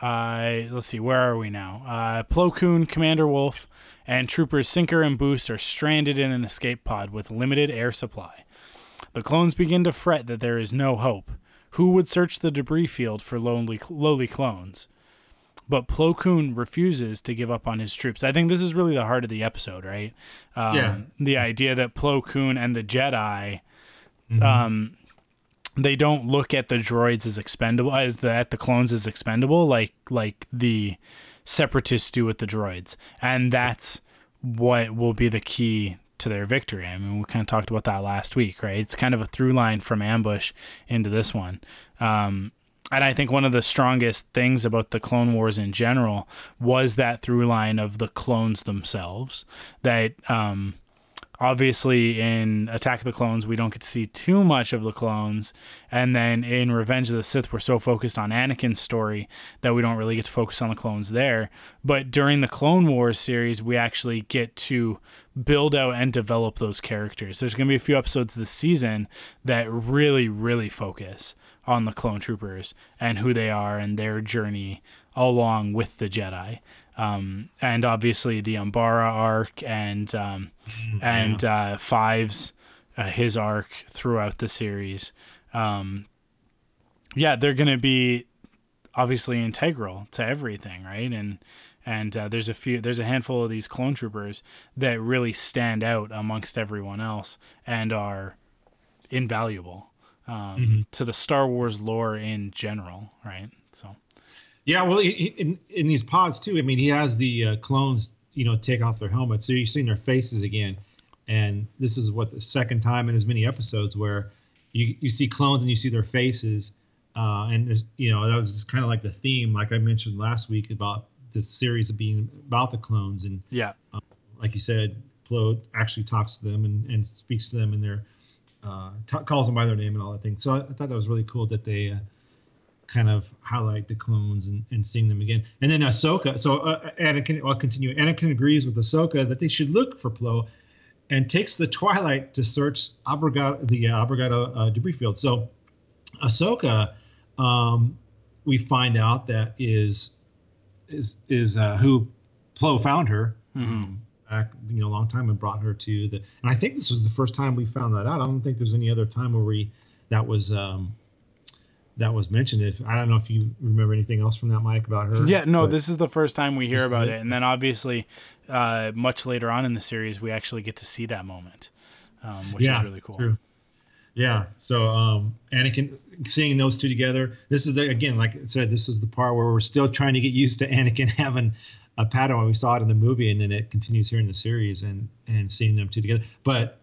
[SPEAKER 1] Uh, let's see, where are we now? Uh, Plo Koon, Commander Wolf, and Troopers Sinker and Boost are stranded in an escape pod with limited air supply. The clones begin to fret that there is no hope. Who would search the debris field for lonely, lowly clones? But Plo Koon refuses to give up on his troops. I think this is really the heart of the episode, right? Um,
[SPEAKER 2] Yeah.
[SPEAKER 1] The idea that Plo Koon and the Jedi um, they don't look at the droids as expendable as the at the clones as expendable like like the separatists do with the droids and that's what will be the key to their victory i mean we kind of talked about that last week right it's kind of a through line from ambush into this one um and I think one of the strongest things about the Clone Wars in general was that through line of the clones themselves. That um, obviously in Attack of the Clones we don't get to see too much of the clones, and then in Revenge of the Sith we're so focused on Anakin's story that we don't really get to focus on the clones there. But during the Clone Wars series we actually get to build out and develop those characters. There's going to be a few episodes this season that really really focus on the clone troopers and who they are and their journey along with the Jedi. Um, and obviously the Umbara arc and um, <laughs> and uh, Fives, uh, his arc throughout the series. Um, yeah, they're gonna be obviously integral to everything, right? And and uh, there's a few, there's a handful of these clone troopers that really stand out amongst everyone else and are invaluable um, to the Star Wars lore in general, right? So.
[SPEAKER 2] Yeah, well, he- in in these pods too. I mean, he has the uh, clones, you know, take off their helmets, so you're seeing their faces again. And this is what the second time in as many episodes where you you see clones and you see their faces, uh, and you know that was kind of like the theme, like I mentioned last week about this series of being about the clones, and
[SPEAKER 1] Yeah.
[SPEAKER 2] like you said, Plo actually talks to them and, and speaks to them in their uh, t- calls them by their name and all that thing. So I, I thought that was really cool that they uh, kind of highlight the clones and, and sing them again. And then Ahsoka. So uh, Anakin, I'll continue. Anakin agrees with Ahsoka that they should look for Plo, and takes the Twilight to search Abregado, the uh, uh, debris field. So Ahsoka, um, we find out that is is is uh, who Plo found her um, back you know a long time and brought her to the. And I think this was the first time we found that out. I don't think there's any other time where we that was um, that was mentioned. If I don't know if you remember anything else from that, Mike, about her.
[SPEAKER 1] Yeah, no, this is the first time we hear about
[SPEAKER 2] it.
[SPEAKER 1] it. And then obviously, uh, much later on in the series, we actually get to see that moment, um, which is really cool.
[SPEAKER 2] True. Yeah. So um Anakin seeing those two together. This is the, again, like I said, this is the part where we're still trying to get used to Anakin <laughs> having a Padawan. We saw it in the movie, and then it continues here in the series, and and seeing them two together. But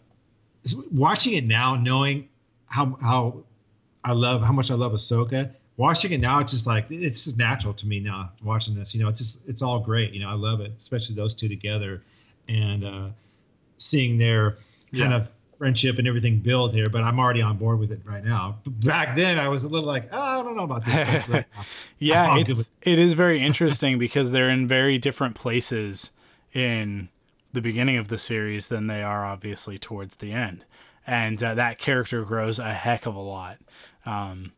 [SPEAKER 2] watching it now, knowing how how I love how much I love Ahsoka. Watching it now, it's just like it's just natural to me now. Watching this, you know, it's just it's all great. You know, I love it, especially those two together, and uh, seeing their kind
[SPEAKER 1] Yeah.
[SPEAKER 2] of friendship and everything build here. But I'm already on board with it right now. Back then, I was a little like, oh, I don't know about this. <laughs> right
[SPEAKER 1] Yeah, it's, it is very interesting because they're in very different places in the beginning of the series than they are obviously towards the end. And uh, that character grows a heck of a lot, um,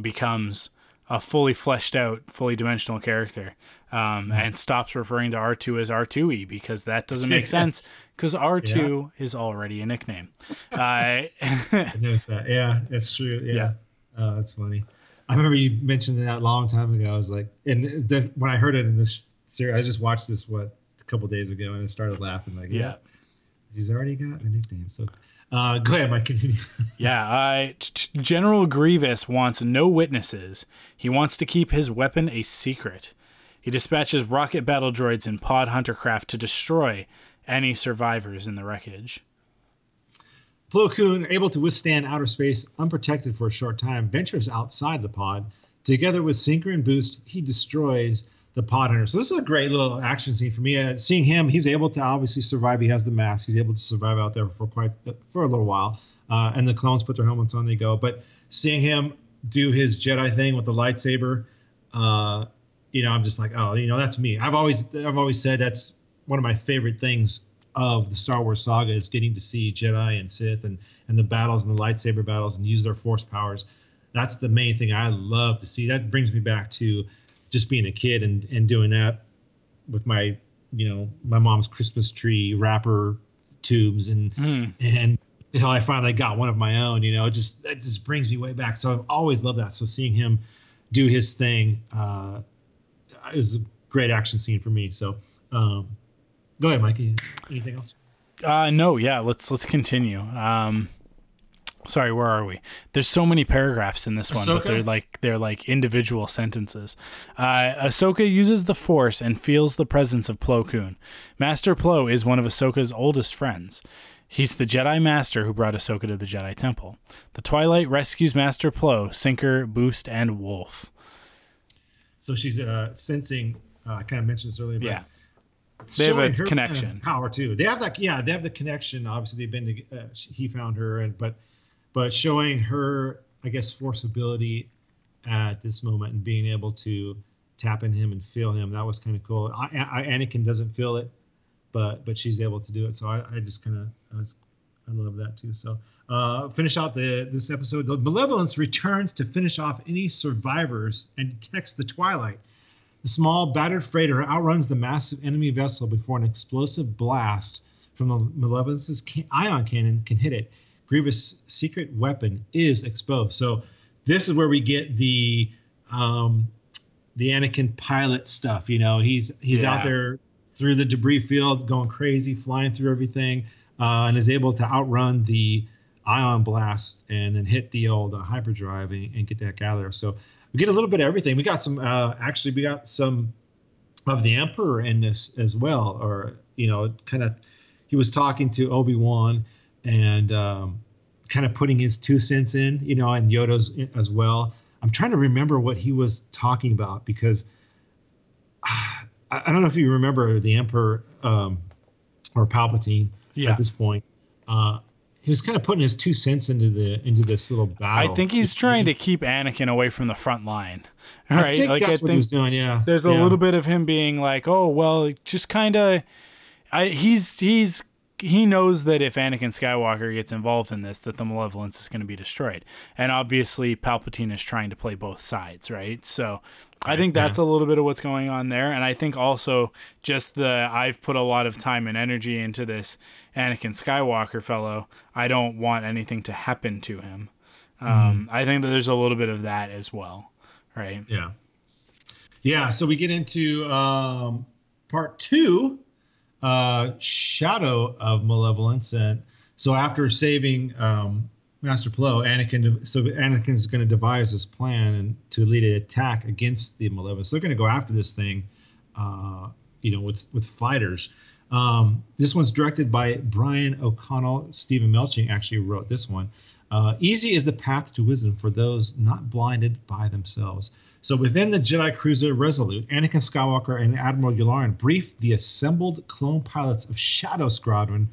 [SPEAKER 1] becomes a fully fleshed out, fully dimensional character, um, and stops referring to R2 as R2E because that doesn't make <laughs> sense because R2 is already a nickname. <laughs> Uh,
[SPEAKER 2] I noticed that. Yeah, that's true. Yeah.
[SPEAKER 1] Yeah.
[SPEAKER 2] Oh, that's funny. I remember you mentioned that a long time ago. I was like, and the, when I heard it in this series, I just watched this what a couple days ago, and I started laughing. Like, yeah,
[SPEAKER 1] yeah.
[SPEAKER 2] he's already got a nickname. So, uh, go ahead, Mike. Continue. <laughs>
[SPEAKER 1] Yeah, uh, General Grievous wants no witnesses. He wants to keep his weapon a secret. He dispatches rocket battle droids and pod hunter craft to destroy any survivors in the wreckage.
[SPEAKER 2] Plo Koon, able to withstand outer space unprotected for a short time, ventures outside the pod. Together with Sinker and Boost, he destroys the pod hunter. So this is a great little action scene for me. Uh, seeing him, he's able to obviously survive. He has the mask. He's able to survive out there for quite for a little while. Uh, and the clones put their helmets on. They go. But seeing him do his Jedi thing with the lightsaber, uh, you know, I'm just like, oh, you know, that's me. I've always I've always said that's one of my favorite things of the Star Wars saga is getting to see Jedi and Sith and and the battles and the lightsaber battles and use their force powers. That's the main thing I love to see. That brings me back to just being a kid and and doing that with my you know my mom's Christmas tree wrapper tubes and
[SPEAKER 1] Hmm.
[SPEAKER 2] and until I finally got one of my own. You know, it just it just brings me way back. So I've always loved that. So seeing him do his thing uh, is a great action scene for me. So um, go ahead, Mikey. Anything else?
[SPEAKER 1] Uh, no, yeah, let's let's continue. Um, sorry, where are we? There's so many paragraphs in this one, but they're like they're like individual sentences. Uh, Ahsoka uses the Force and feels the presence of Plo Koon. Master Plo is one of Ahsoka's oldest friends. He's the Jedi Master who brought Ahsoka to the Jedi Temple. The Twilight rescues Master Plo, Sinker, Boost, and Wolf.
[SPEAKER 2] so she's uh, sensing. Uh, I kind of mentioned this earlier. But
[SPEAKER 1] Yeah. They have a
[SPEAKER 2] showing her kind of
[SPEAKER 1] connection.
[SPEAKER 2] power too. They have that. Yeah, they have the connection. Obviously, they've been. To, uh, he found her, and but but showing her, I guess, forceability at this moment and being able to tap in him and feel him. That was kind of cool. I, I, Anakin doesn't feel it, but but she's able to do it. So I, I just kind of I I love that too. So uh, finish out the this episode. The Malevolence returns to finish off any survivors and detects the Twilight. The small battered freighter outruns the massive enemy vessel before an explosive blast from the Malevolence's ion cannon can hit it. Grievous' secret weapon is exposed. So this is where we get the um, the Anakin pilot stuff. You know, he's he's out there through the debris field, going crazy, flying through everything, uh, and is able to outrun the ion blast and then hit the old uh, hyperdrive and, and get that guy there. So we get a little bit of everything. We got some. Uh, actually, we got some of the Emperor in this as well, or you know, kind of. He was talking to Obi Wan and um, kind of putting his two cents in, you know, and Yoda's as well. I'm trying to remember what he was talking about because ah, <sighs> I, I don't know if you remember the Emperor um, or Palpatine
[SPEAKER 1] Yeah.
[SPEAKER 2] at this point. Uh, he was kind of putting his two cents into the into this little battle.
[SPEAKER 1] I think he's trying to keep Anakin away from the front line.
[SPEAKER 2] I
[SPEAKER 1] Right?
[SPEAKER 2] think
[SPEAKER 1] like
[SPEAKER 2] that's
[SPEAKER 1] I
[SPEAKER 2] what he was doing. Yeah,
[SPEAKER 1] there's a
[SPEAKER 2] Yeah.
[SPEAKER 1] little bit of him being like, "Oh, well, just kind of I he's he's he knows that if Anakin Skywalker gets involved in this that the malevolence is going to be destroyed. And obviously Palpatine is trying to play both sides, right? So I think that's a little bit of what's going on there and I think also just the I've put a lot of time and energy into this Anakin Skywalker fellow. I don't want anything to happen to him. Um, I think that there's a little bit of that as well, right?
[SPEAKER 2] Yeah. Yeah. So we get into um, part two, uh, Shadow of Malevolence, and so after saving um, Master Plo, Anakin, so Anakin's going to devise this plan and to lead an attack against the Malevolence. They're going to go after this thing, uh, you know, with with fighters. Um, this one's directed by Brian O'Connell. Steven Melching actually wrote this one. Uh, easy is the path to wisdom for those not blinded by themselves. So within the Jedi cruiser Resolute, Anakin Skywalker and Admiral Yularen brief the assembled clone pilots of Shadow Squadron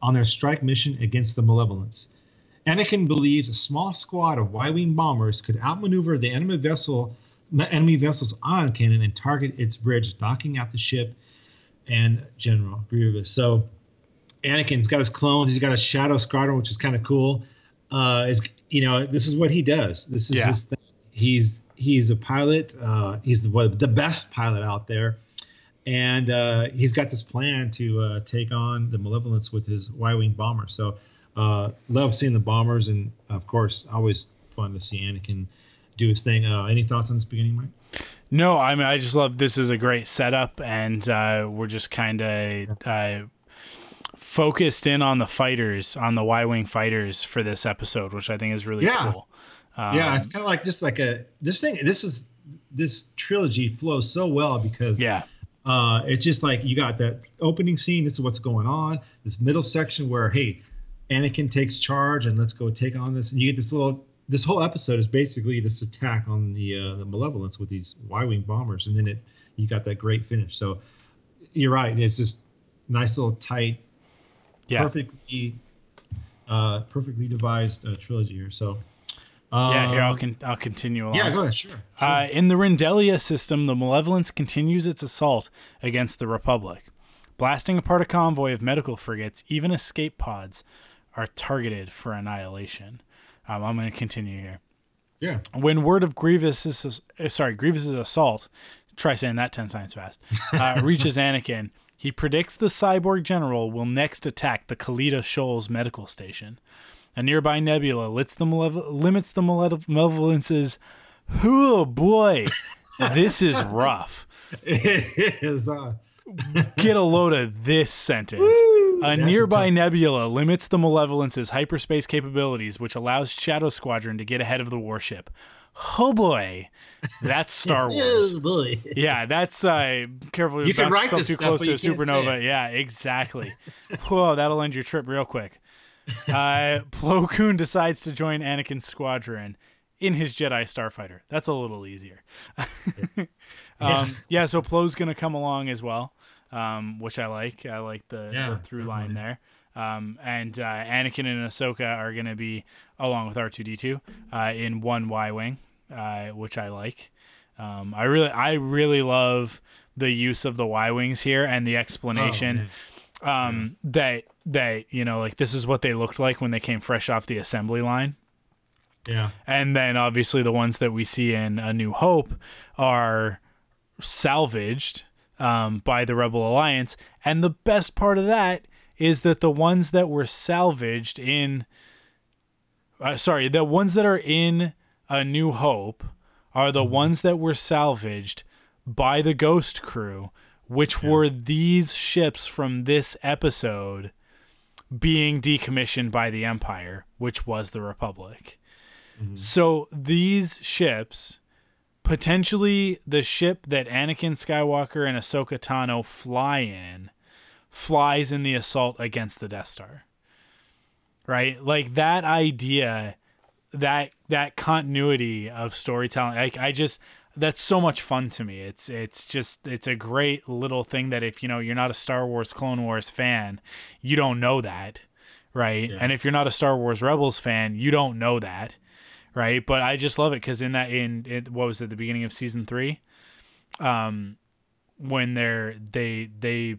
[SPEAKER 2] on their strike mission against the Malevolence. Anakin believes a small squad of Y-wing bombers could outmaneuver the enemy vessel, enemy vessel's ion cannon and target its bridge, knocking out the ship and General Grievous. So Anakin's got his clones. He's got a Shadow Squadron, which is kind of cool. Uh, is you know this is what he does. This is
[SPEAKER 1] Yeah.
[SPEAKER 2] his thing. He's he's a pilot. Uh, he's the the best pilot out there, and uh, he's got this plan to uh, take on the Malevolence with his Y-wing bomber. So uh, love seeing the bombers, and of course, always fun to see Anakin do his thing. Uh, any thoughts on this beginning, Mike?
[SPEAKER 1] No, I mean I just love this is a great setup, and uh, we're just kind of uh, focused in on the fighters, on the Y wing fighters for this episode, which I think is really
[SPEAKER 2] Yeah.
[SPEAKER 1] cool. Um,
[SPEAKER 2] yeah, it's kind of like just like a this thing. This is this trilogy flows so well because
[SPEAKER 1] yeah,
[SPEAKER 2] uh, it's just like you got that opening scene. This is what's going on. This middle section where hey, Anakin takes charge and let's go take on this. And you get this little. This whole episode is basically this attack on the uh, the Malevolence with these Y-wing bombers, and then it you got that great finish. So you're right. It's just nice little tight,
[SPEAKER 1] yeah,
[SPEAKER 2] perfectly uh, perfectly devised uh, trilogy here. So uh,
[SPEAKER 1] yeah. Here I'll con- I'll continue along.
[SPEAKER 2] yeah, go ahead. Sure. sure.
[SPEAKER 1] Uh, in the Ryndellia system, the Malevolence continues its assault against the Republic. Blasting apart a convoy of medical frigates, even escape pods are targeted for annihilation. Um, I'm going to continue here.
[SPEAKER 2] yeah.
[SPEAKER 1] When word of Grievous's uh, sorry Grievous's assault, try saying that ten times fast, uh, <laughs> reaches Anakin, he predicts the cyborg general will next attack the Kaliida Shoals medical station. A nearby nebula limits the, malev- limits the malev- malevolence's. Oh boy, <laughs> this is rough.
[SPEAKER 2] It is. Uh,
[SPEAKER 1] Get a load of this sentence. A
[SPEAKER 2] That's a
[SPEAKER 1] nearby nebula limits the Malevolence's hyperspace capabilities, which allows Shadow Squadron to get ahead of the warship. Oh boy, that's <laughs> Star Wars.
[SPEAKER 2] Oh, boy.
[SPEAKER 1] Yeah, that's uh, careful.
[SPEAKER 2] You can write this
[SPEAKER 1] too
[SPEAKER 2] stuff,
[SPEAKER 1] close to a
[SPEAKER 2] you can't say
[SPEAKER 1] supernova. Yeah, exactly. Whoa, that'll end your trip real quick. Uh, <laughs> Plo Koon decides to join Anakin's squadron. in his Jedi Starfighter. That's a little easier. <laughs>
[SPEAKER 2] Yeah.
[SPEAKER 1] um, yeah. So Plo's gonna come along as well, um, which I like. I like the,
[SPEAKER 2] Yeah,
[SPEAKER 1] the through line there. Um, and uh, Anakin and Ahsoka are gonna be along with R two D two uh, in one Y wing, uh, which I like. Um, I really, I really love the use of the Y wings here and the explanation
[SPEAKER 2] Oh,
[SPEAKER 1] um, that that you know, like this is what they looked like when they came fresh off the assembly line.
[SPEAKER 2] Yeah.
[SPEAKER 1] And then obviously the ones that we see in A New Hope are salvaged um, by the Rebel Alliance. And the best part of that is that the ones that were salvaged in, uh, sorry, the ones that are in A New Hope are the mm-hmm. ones that were salvaged by the Ghost Crew, which were these ships from this episode being decommissioned by the Empire, which was the Republic. Mm-hmm. So these ships, potentially the ship that Anakin Skywalker and Ahsoka Tano fly in, flies in the assault against the Death Star. Right? Like that idea, that that continuity of storytelling, like I just that's so much fun to me. It's it's just it's a great little thing that if you know you're not a Star Wars Clone Wars fan, you don't know that, right?
[SPEAKER 2] Yeah.
[SPEAKER 1] And if you're not a Star Wars Rebels fan, you don't know that, right? But I just love it because in that in it, what was it the beginning of season three, um, when they're they they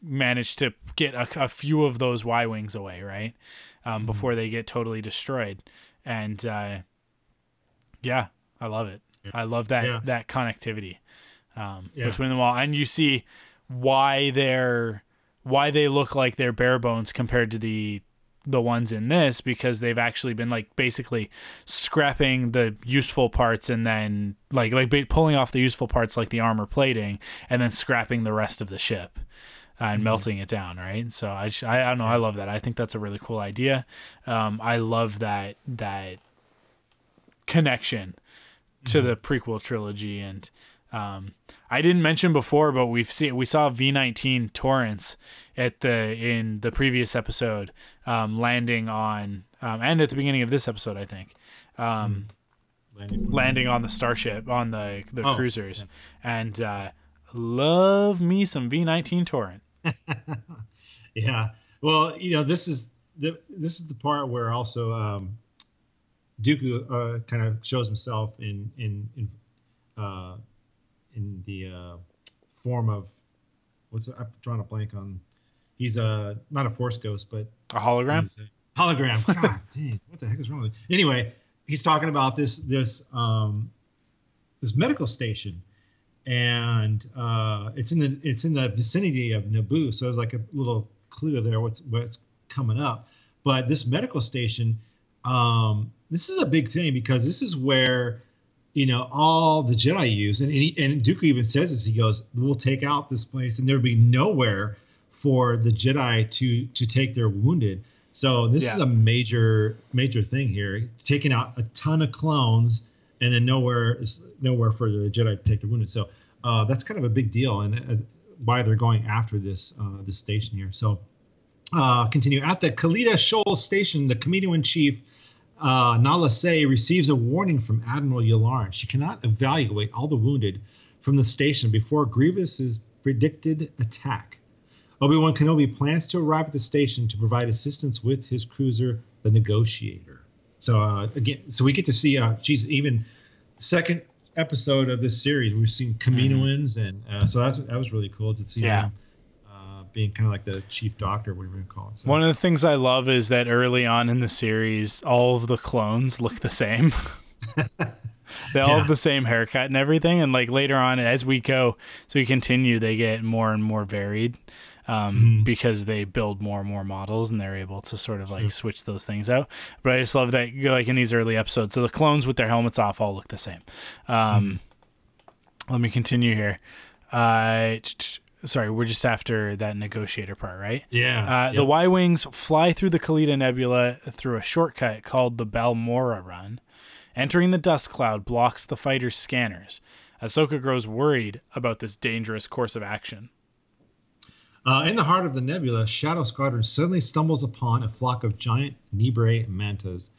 [SPEAKER 1] managed to get a, a few of those Y wings away, right? Um, before they get totally destroyed, and uh, yeah, I love it. I love that
[SPEAKER 2] Yeah.
[SPEAKER 1] that connectivity um,
[SPEAKER 2] Yeah.
[SPEAKER 1] between them all, and you see why they're why they look like they're bare bones compared to the the ones in this because they've actually been like basically scrapping the useful parts and then like like pulling off the useful parts like the armor plating and then scrapping the rest of the ship uh, and melting it down right? So I I don't know. I love that. I think that's a really cool idea. Um, I love that that connection to the prequel trilogy and um, I didn't mention before, but we've seen we saw V nineteen Torrents at the in the previous episode um, landing on um, and at the beginning of this episode, I think, um,
[SPEAKER 2] Landing.
[SPEAKER 1] landing on the starship on the the
[SPEAKER 2] Oh,
[SPEAKER 1] cruisers, and uh, love me some V nineteen Torrent. <laughs>
[SPEAKER 2] Yeah. Well, you know, this is the this is the part where also um, Dooku uh, kind of shows himself in in in uh, in the uh, form of what's I'm drawing a blank on. He's a not a Force ghost, but
[SPEAKER 1] A hologram.
[SPEAKER 2] A hologram. <laughs> God dang, what the heck is wrong with? Anyway, he's talking about this this um this medical station, and uh, it's in the it's in the vicinity of Naboo. So there's like a little clue there what's what's coming up. But this medical station, um, this is a big thing because this is where you know all the Jedi use, and and, he, and Dooku even says this. He goes, "We'll take out this place, and there'll be nowhere for the Jedi to to take their wounded." So this is a major major thing here, taking out a ton of clones, and then nowhere is nowhere for the Jedi to take the wounded. So uh, that's kind of a big deal, and uh, why they're going after this uh, this station here. So uh, continue at the Kaliida Shoal station. The commander in chief uh, Nala Se receives a warning from Admiral Yularen. She cannot evaluate all the wounded from the station before Grievous's predicted attack. Obi-Wan Kenobi plans to arrive at the station to provide assistance with his cruiser, the Negotiator. So uh, again, so we get to see, uh, geez, even second episode of this series, we've seen Kaminoans, and uh, so that's that was really cool to see
[SPEAKER 1] Yeah.
[SPEAKER 2] him uh, being kind of like the chief doctor, whatever you call it. So,
[SPEAKER 1] One of the things I love is that early on in the series, all of the clones look the same. <laughs> they all
[SPEAKER 2] Yeah.
[SPEAKER 1] have the same haircut and everything. And like later on, as we go, so we continue, they get more and more varied um,
[SPEAKER 2] Mhm.
[SPEAKER 1] because they build more and more models and they're able to sort of like switch those things out. But I just love that, like in these early episodes, so the clones with their helmets off all look the same. Um, Let me continue here. Uh, sorry, we're just after that negotiator part, right?
[SPEAKER 2] yeah,
[SPEAKER 1] Uh, The. Y Wings fly through the Kaliida Nebula through a shortcut called the Balmorra Run. Entering the dust cloud blocks the fighter's scanners. Ahsoka grows worried about this dangerous course of action.
[SPEAKER 2] Uh, in the heart of the nebula, Shadow Squadron suddenly stumbles upon a flock of giant Neebray mantas.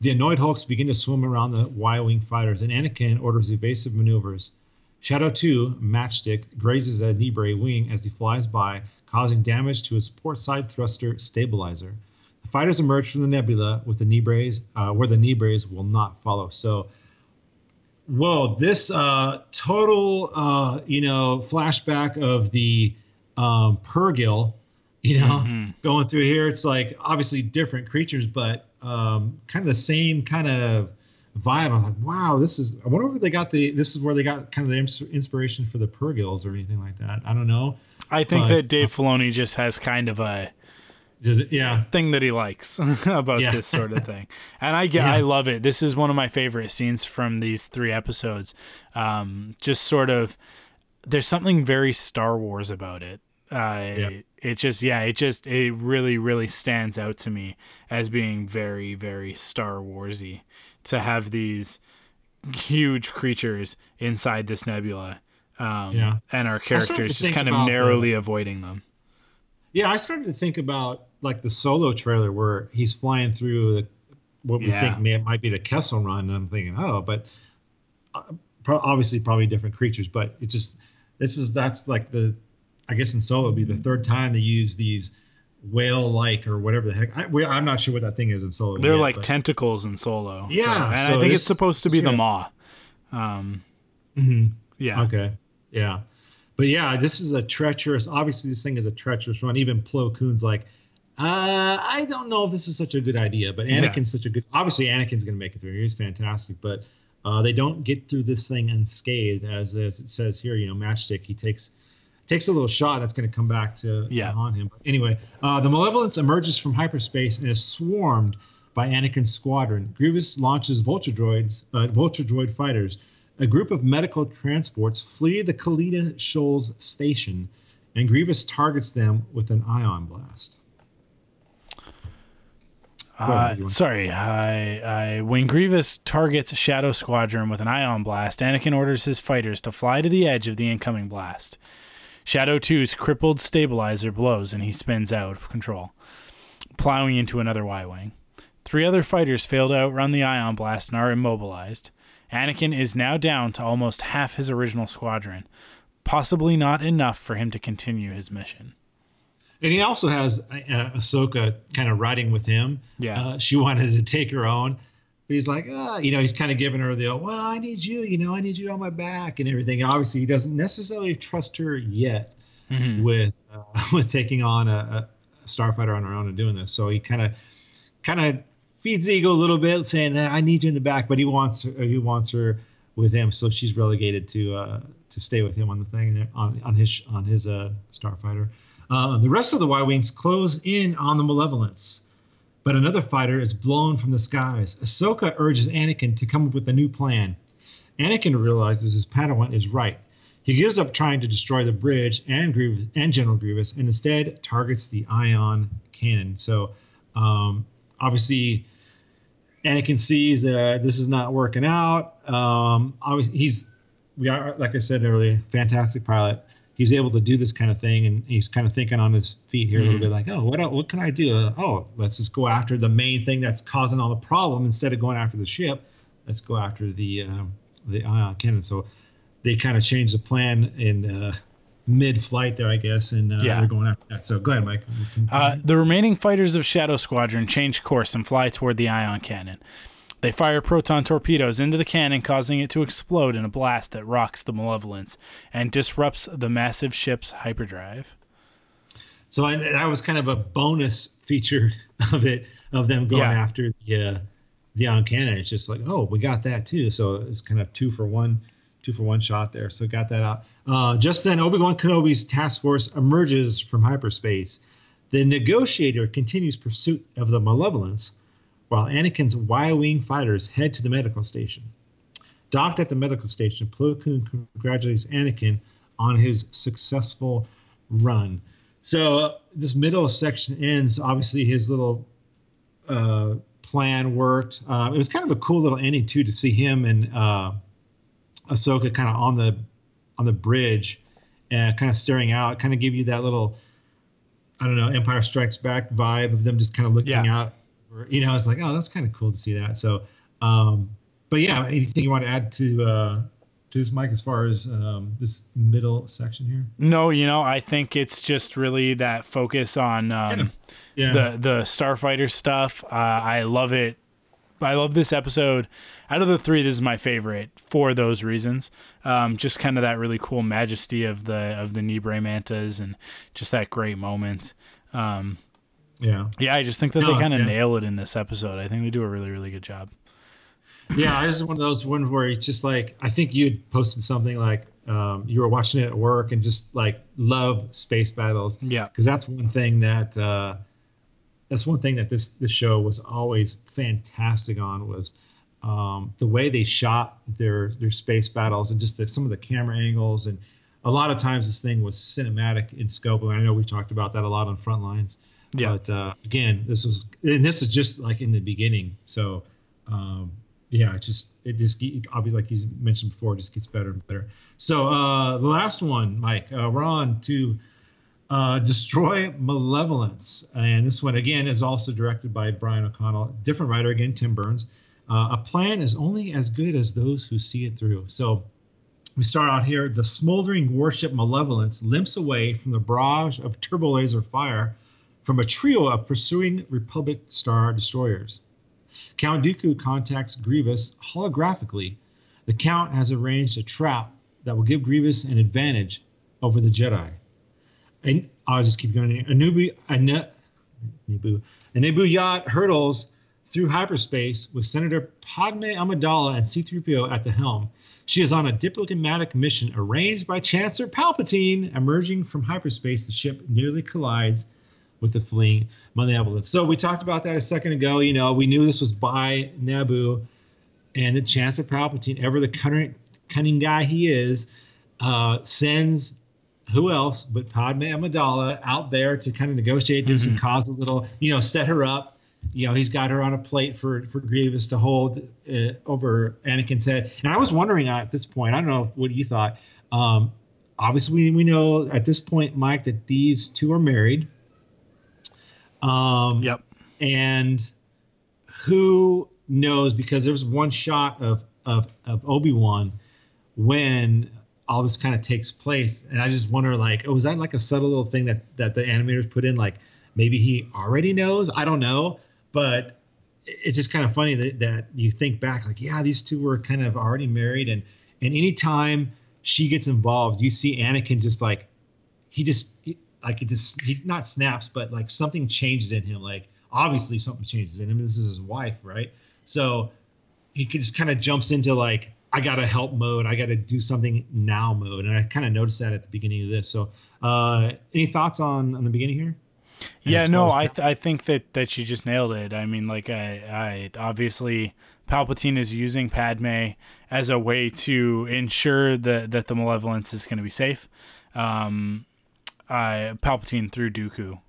[SPEAKER 2] The annoyed Hulks begin to swim around the Y-wing fighters, and Anakin orders evasive maneuvers. Shadow 2, Matchstick, grazes a Neebray wing as he flies by, causing damage to his port side thruster stabilizer. The fighters emerge from the nebula with the Neebrays, uh, where the Neebrays will not follow. So, whoa, this uh, total, uh, you know, flashback of the um, Purrgil, you know,
[SPEAKER 1] Mhm.
[SPEAKER 2] going through here. It's like obviously different creatures, but um, kind of the same kind of vibe. I'm like, wow, this is. I wonder if they got the. This is where they got kind of the inspiration for the Purrgils or anything like that. I don't know.
[SPEAKER 1] I think
[SPEAKER 2] But-
[SPEAKER 1] that Dave Filoni just has kind of a
[SPEAKER 2] Does it, yeah.
[SPEAKER 1] thing that he likes <laughs> about
[SPEAKER 2] Yeah.
[SPEAKER 1] this sort of thing. And I get,
[SPEAKER 2] Yeah.
[SPEAKER 1] I love it. This is one of my favorite scenes from these three episodes. Um, just sort of, there's something very Star Wars about it. Uh, It just, yeah, it just, it really, really stands out to me as being very, very Star Warsy to have these huge creatures inside this nebula. Um,
[SPEAKER 2] Yeah.
[SPEAKER 1] and our characters just kind of
[SPEAKER 2] about the-
[SPEAKER 1] narrowly avoiding them.
[SPEAKER 2] Yeah, I started to think about like the solo trailer where he's flying through the, what we
[SPEAKER 1] Yeah.
[SPEAKER 2] think may, might be the Kessel Run. And I'm thinking, oh, but uh, pro- obviously probably different creatures. But it just this is that's like the, I guess in solo it'd be the third time they use these whale-like or whatever the heck. I, we, I'm not sure what that thing is in solo.
[SPEAKER 1] They're
[SPEAKER 2] yet,
[SPEAKER 1] like
[SPEAKER 2] but-
[SPEAKER 1] tentacles in Solo.
[SPEAKER 2] Yeah,
[SPEAKER 1] so- and
[SPEAKER 2] so
[SPEAKER 1] I think it's supposed to be the. Maw. Um,
[SPEAKER 2] Mhm.
[SPEAKER 1] yeah,
[SPEAKER 2] Okay. Yeah. But yeah, this is a treacherous. Obviously, this thing is a treacherous run. Even Plo Koon's like, uh, I don't know if this is such a good idea. But
[SPEAKER 1] Yeah.
[SPEAKER 2] Anakin's such a good. Obviously, Anakin's going to make it through. He's fantastic. But uh, they don't get through this thing unscathed, as as it says here. You know, Matchstick. He takes takes a little shot that's going to come back to,
[SPEAKER 1] Yeah.
[SPEAKER 2] to haunt him. But anyway, uh, the Malevolence emerges from hyperspace and is swarmed by Anakin's squadron. Grievous launches Vulture droids, uh, Vulture droid fighters. A group of medical transports flee the Kaliida Shoals station, and Grievous targets them with an ion blast. Ahead,
[SPEAKER 1] Uh, sorry. I, I, when Grievous targets Shadow Squadron with an ion blast, Anakin orders his fighters to fly to the edge of the incoming blast. Shadow 2's crippled stabilizer blows and he spins out of control, plowing into another Y Wing. Three other fighters fail to outrun the ion blast and are immobilized. Anakin is now down to almost half his original squadron, possibly not enough for him to continue his mission.
[SPEAKER 2] And he also has uh, Ahsoka kind of riding with him.
[SPEAKER 1] Yeah.
[SPEAKER 2] Uh, she wanted to take her own. But he's like, ah, you know, he's kind of giving her the, well, I need you, you know, I need you on my back and everything. Obviously, he doesn't necessarily trust her yet
[SPEAKER 1] Mhm.
[SPEAKER 2] with uh, <laughs> with taking on a, a starfighter on her own and doing this. So he kind of kind of feeds the ego a little bit, saying, "I need you in the back," but he wants her, he wants her with him. So she's relegated to uh, to stay with him on the thing on on his on his uh, starfighter. Uh, the rest of the Y wings close in on the Malevolence, but another fighter is blown from the skies. Ahsoka urges Anakin to come up with a new plan. Anakin realizes his Padawan is right. He gives up trying to destroy the bridge and Grievous and General Grievous, and instead targets the ion cannon. So, um, obviously, Anakin sees that this is not working out. Um, obviously, he's we are like I said earlier, fantastic pilot. He's able to do this kind of thing, and he's kind of thinking on his feet here a little bit, like, oh, what what can I do? Uh, oh, let's just go after the main thing that's causing all the problem instead of going after the ship. Let's go after the um, the ion cannon. So they kind of changed the plan in uh, mid-flight there, I guess, and uh,
[SPEAKER 1] Yeah.
[SPEAKER 2] they're going after that. So go ahead, Mike.
[SPEAKER 1] Uh, the remaining fighters of Shadow Squadron change course and fly toward the ion cannon. They fire proton torpedoes into the cannon, causing it to explode in a blast that rocks the Malevolence and disrupts the massive ship's hyperdrive.
[SPEAKER 2] So I, that was kind of a bonus feature <laughs> of it, of them going
[SPEAKER 1] Yeah.
[SPEAKER 2] after the uh, the ion cannon. It's just like, oh, we got that too. So it's kind of two for one, two for one shot there. So got that out. Uh, just then, Obi Wan Kenobi's task force emerges from hyperspace. The negotiator continues pursuit of the Malevolence, while Anakin's Y-wing fighters head to the medical station. Docked at the medical station, Plo Koon congratulates Anakin on his successful run. So uh, this middle section ends. Obviously, his little uh, plan worked. Uh, it was kind of a cool little ending too to see him and uh, Ahsoka kind of on the on the bridge and kind of staring out. Kind of give you that little I don't know Empire Strikes Back vibe of them just kind of looking
[SPEAKER 1] Yeah.
[SPEAKER 2] out you know, I was like, oh, that's kind of cool to see that. So, um, but yeah, anything you want to add to uh, to this, Mike, as far as um, this middle section here?
[SPEAKER 1] No, you know, I think it's just really that focus on um,
[SPEAKER 2] Kind of, yeah.
[SPEAKER 1] the the starfighter stuff. Uh, I love it. I love this episode. Out of the three, this is my favorite for those reasons. Um, just kind of that really cool majesty of the of the Neebray mantas and just that great moment. Um,
[SPEAKER 2] yeah.
[SPEAKER 1] yeah, I just think that
[SPEAKER 2] No,
[SPEAKER 1] they kind of
[SPEAKER 2] yeah.
[SPEAKER 1] nail it in this episode. I think they do a really really good job.
[SPEAKER 2] yeah, it's just one of those ones where it's just like I think you had posted something like um, you were watching it at work and just like love space battles
[SPEAKER 1] Yeah,
[SPEAKER 2] because that's one thing that uh, that's one thing that this this show was always fantastic on was um, the way they shot their their space battles and just the, some of the camera angles and a lot of times this thing was cinematic in scope and I know we talked about that a lot on front lines
[SPEAKER 1] yeah,
[SPEAKER 2] but uh, again, this was and this is just like in the beginning. So um, yeah, it just it just obviously like you mentioned before, it just gets better and better. So uh, the last one, Mike, uh, we're on to uh, destroy malevolence, and this one again is also directed by Brian O'Connell, different writer again, Tim Burns. Uh, a plan is only as good as those who see it through. So we start out here. The smoldering warship Malevolence limps away from the barrage of turbo laser fire from a trio of pursuing Republic Star destroyers. Count Dooku contacts Grievous holographically. The Count has arranged a trap that will give Grievous an advantage over the Jedi. And I'll just keep going. A Nubu, a Ne- Naboo, a Naboo yacht hurtles through hyperspace with Senator Padme Amidala and C-3PO at the helm. She is on a diplomatic mission arranged by Chancellor Palpatine. Emerging from hyperspace, the ship nearly collides with the fleeing malevolence. So we talked about that a second ago. You know, we knew this was by Naboo, and the Chancellor Palpatine, ever the cunning, cunning guy he is, uh, sends who else but Padme Amidala out there to kind of negotiate this and cause a little, you know, set her up. You know, he's got her on a plate for for Grievous to hold uh, over Anakin's head. And I was wondering uh, at this point, I don't know what you thought. Um, obviously, we, we know at this point, Mike, that these two are married. Um,
[SPEAKER 1] yep,
[SPEAKER 2] and who knows because there was one shot of of, of obi-wan when all this kind of takes place and i just wonder like oh was that like a subtle little thing that that the animators put in like maybe he already knows? I don't know but it's just kind of funny that, that you think back like yeah these two were kind of already married and and anytime she gets involved you see anakin just like he just like it just he not snaps but like something changes in him like obviously something changes in him this is his wife right so he could just kind of jumps into like i gotta help mode i gotta do something now mode and i kind of noticed that at the beginning of this so uh any thoughts on on the beginning here
[SPEAKER 1] yeah. No, I th- I think that that she just nailed it. I mean, like I I obviously Palpatine is using Padme as a way to ensure that that the malevolence is going to be safe. Um, I Palpatine through Dooku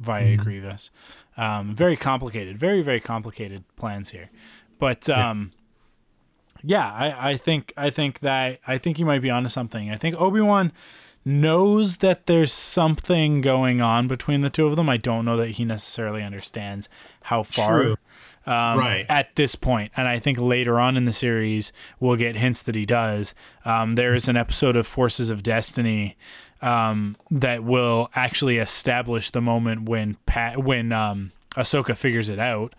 [SPEAKER 1] via Grievous. Um, very complicated, very very complicated plans here, but um, yeah, I, I think I think that I think you might be onto something. I think Obi Wan knows that there's something going on between the two of them. I don't know that he necessarily understands how far.
[SPEAKER 2] True.
[SPEAKER 1] Um,
[SPEAKER 2] Right.
[SPEAKER 1] At this point, and I think later on in the series we'll get hints that he does. Um, there is an episode of Forces of Destiny um, that will actually establish the moment when Pat when um, Ahsoka figures it out,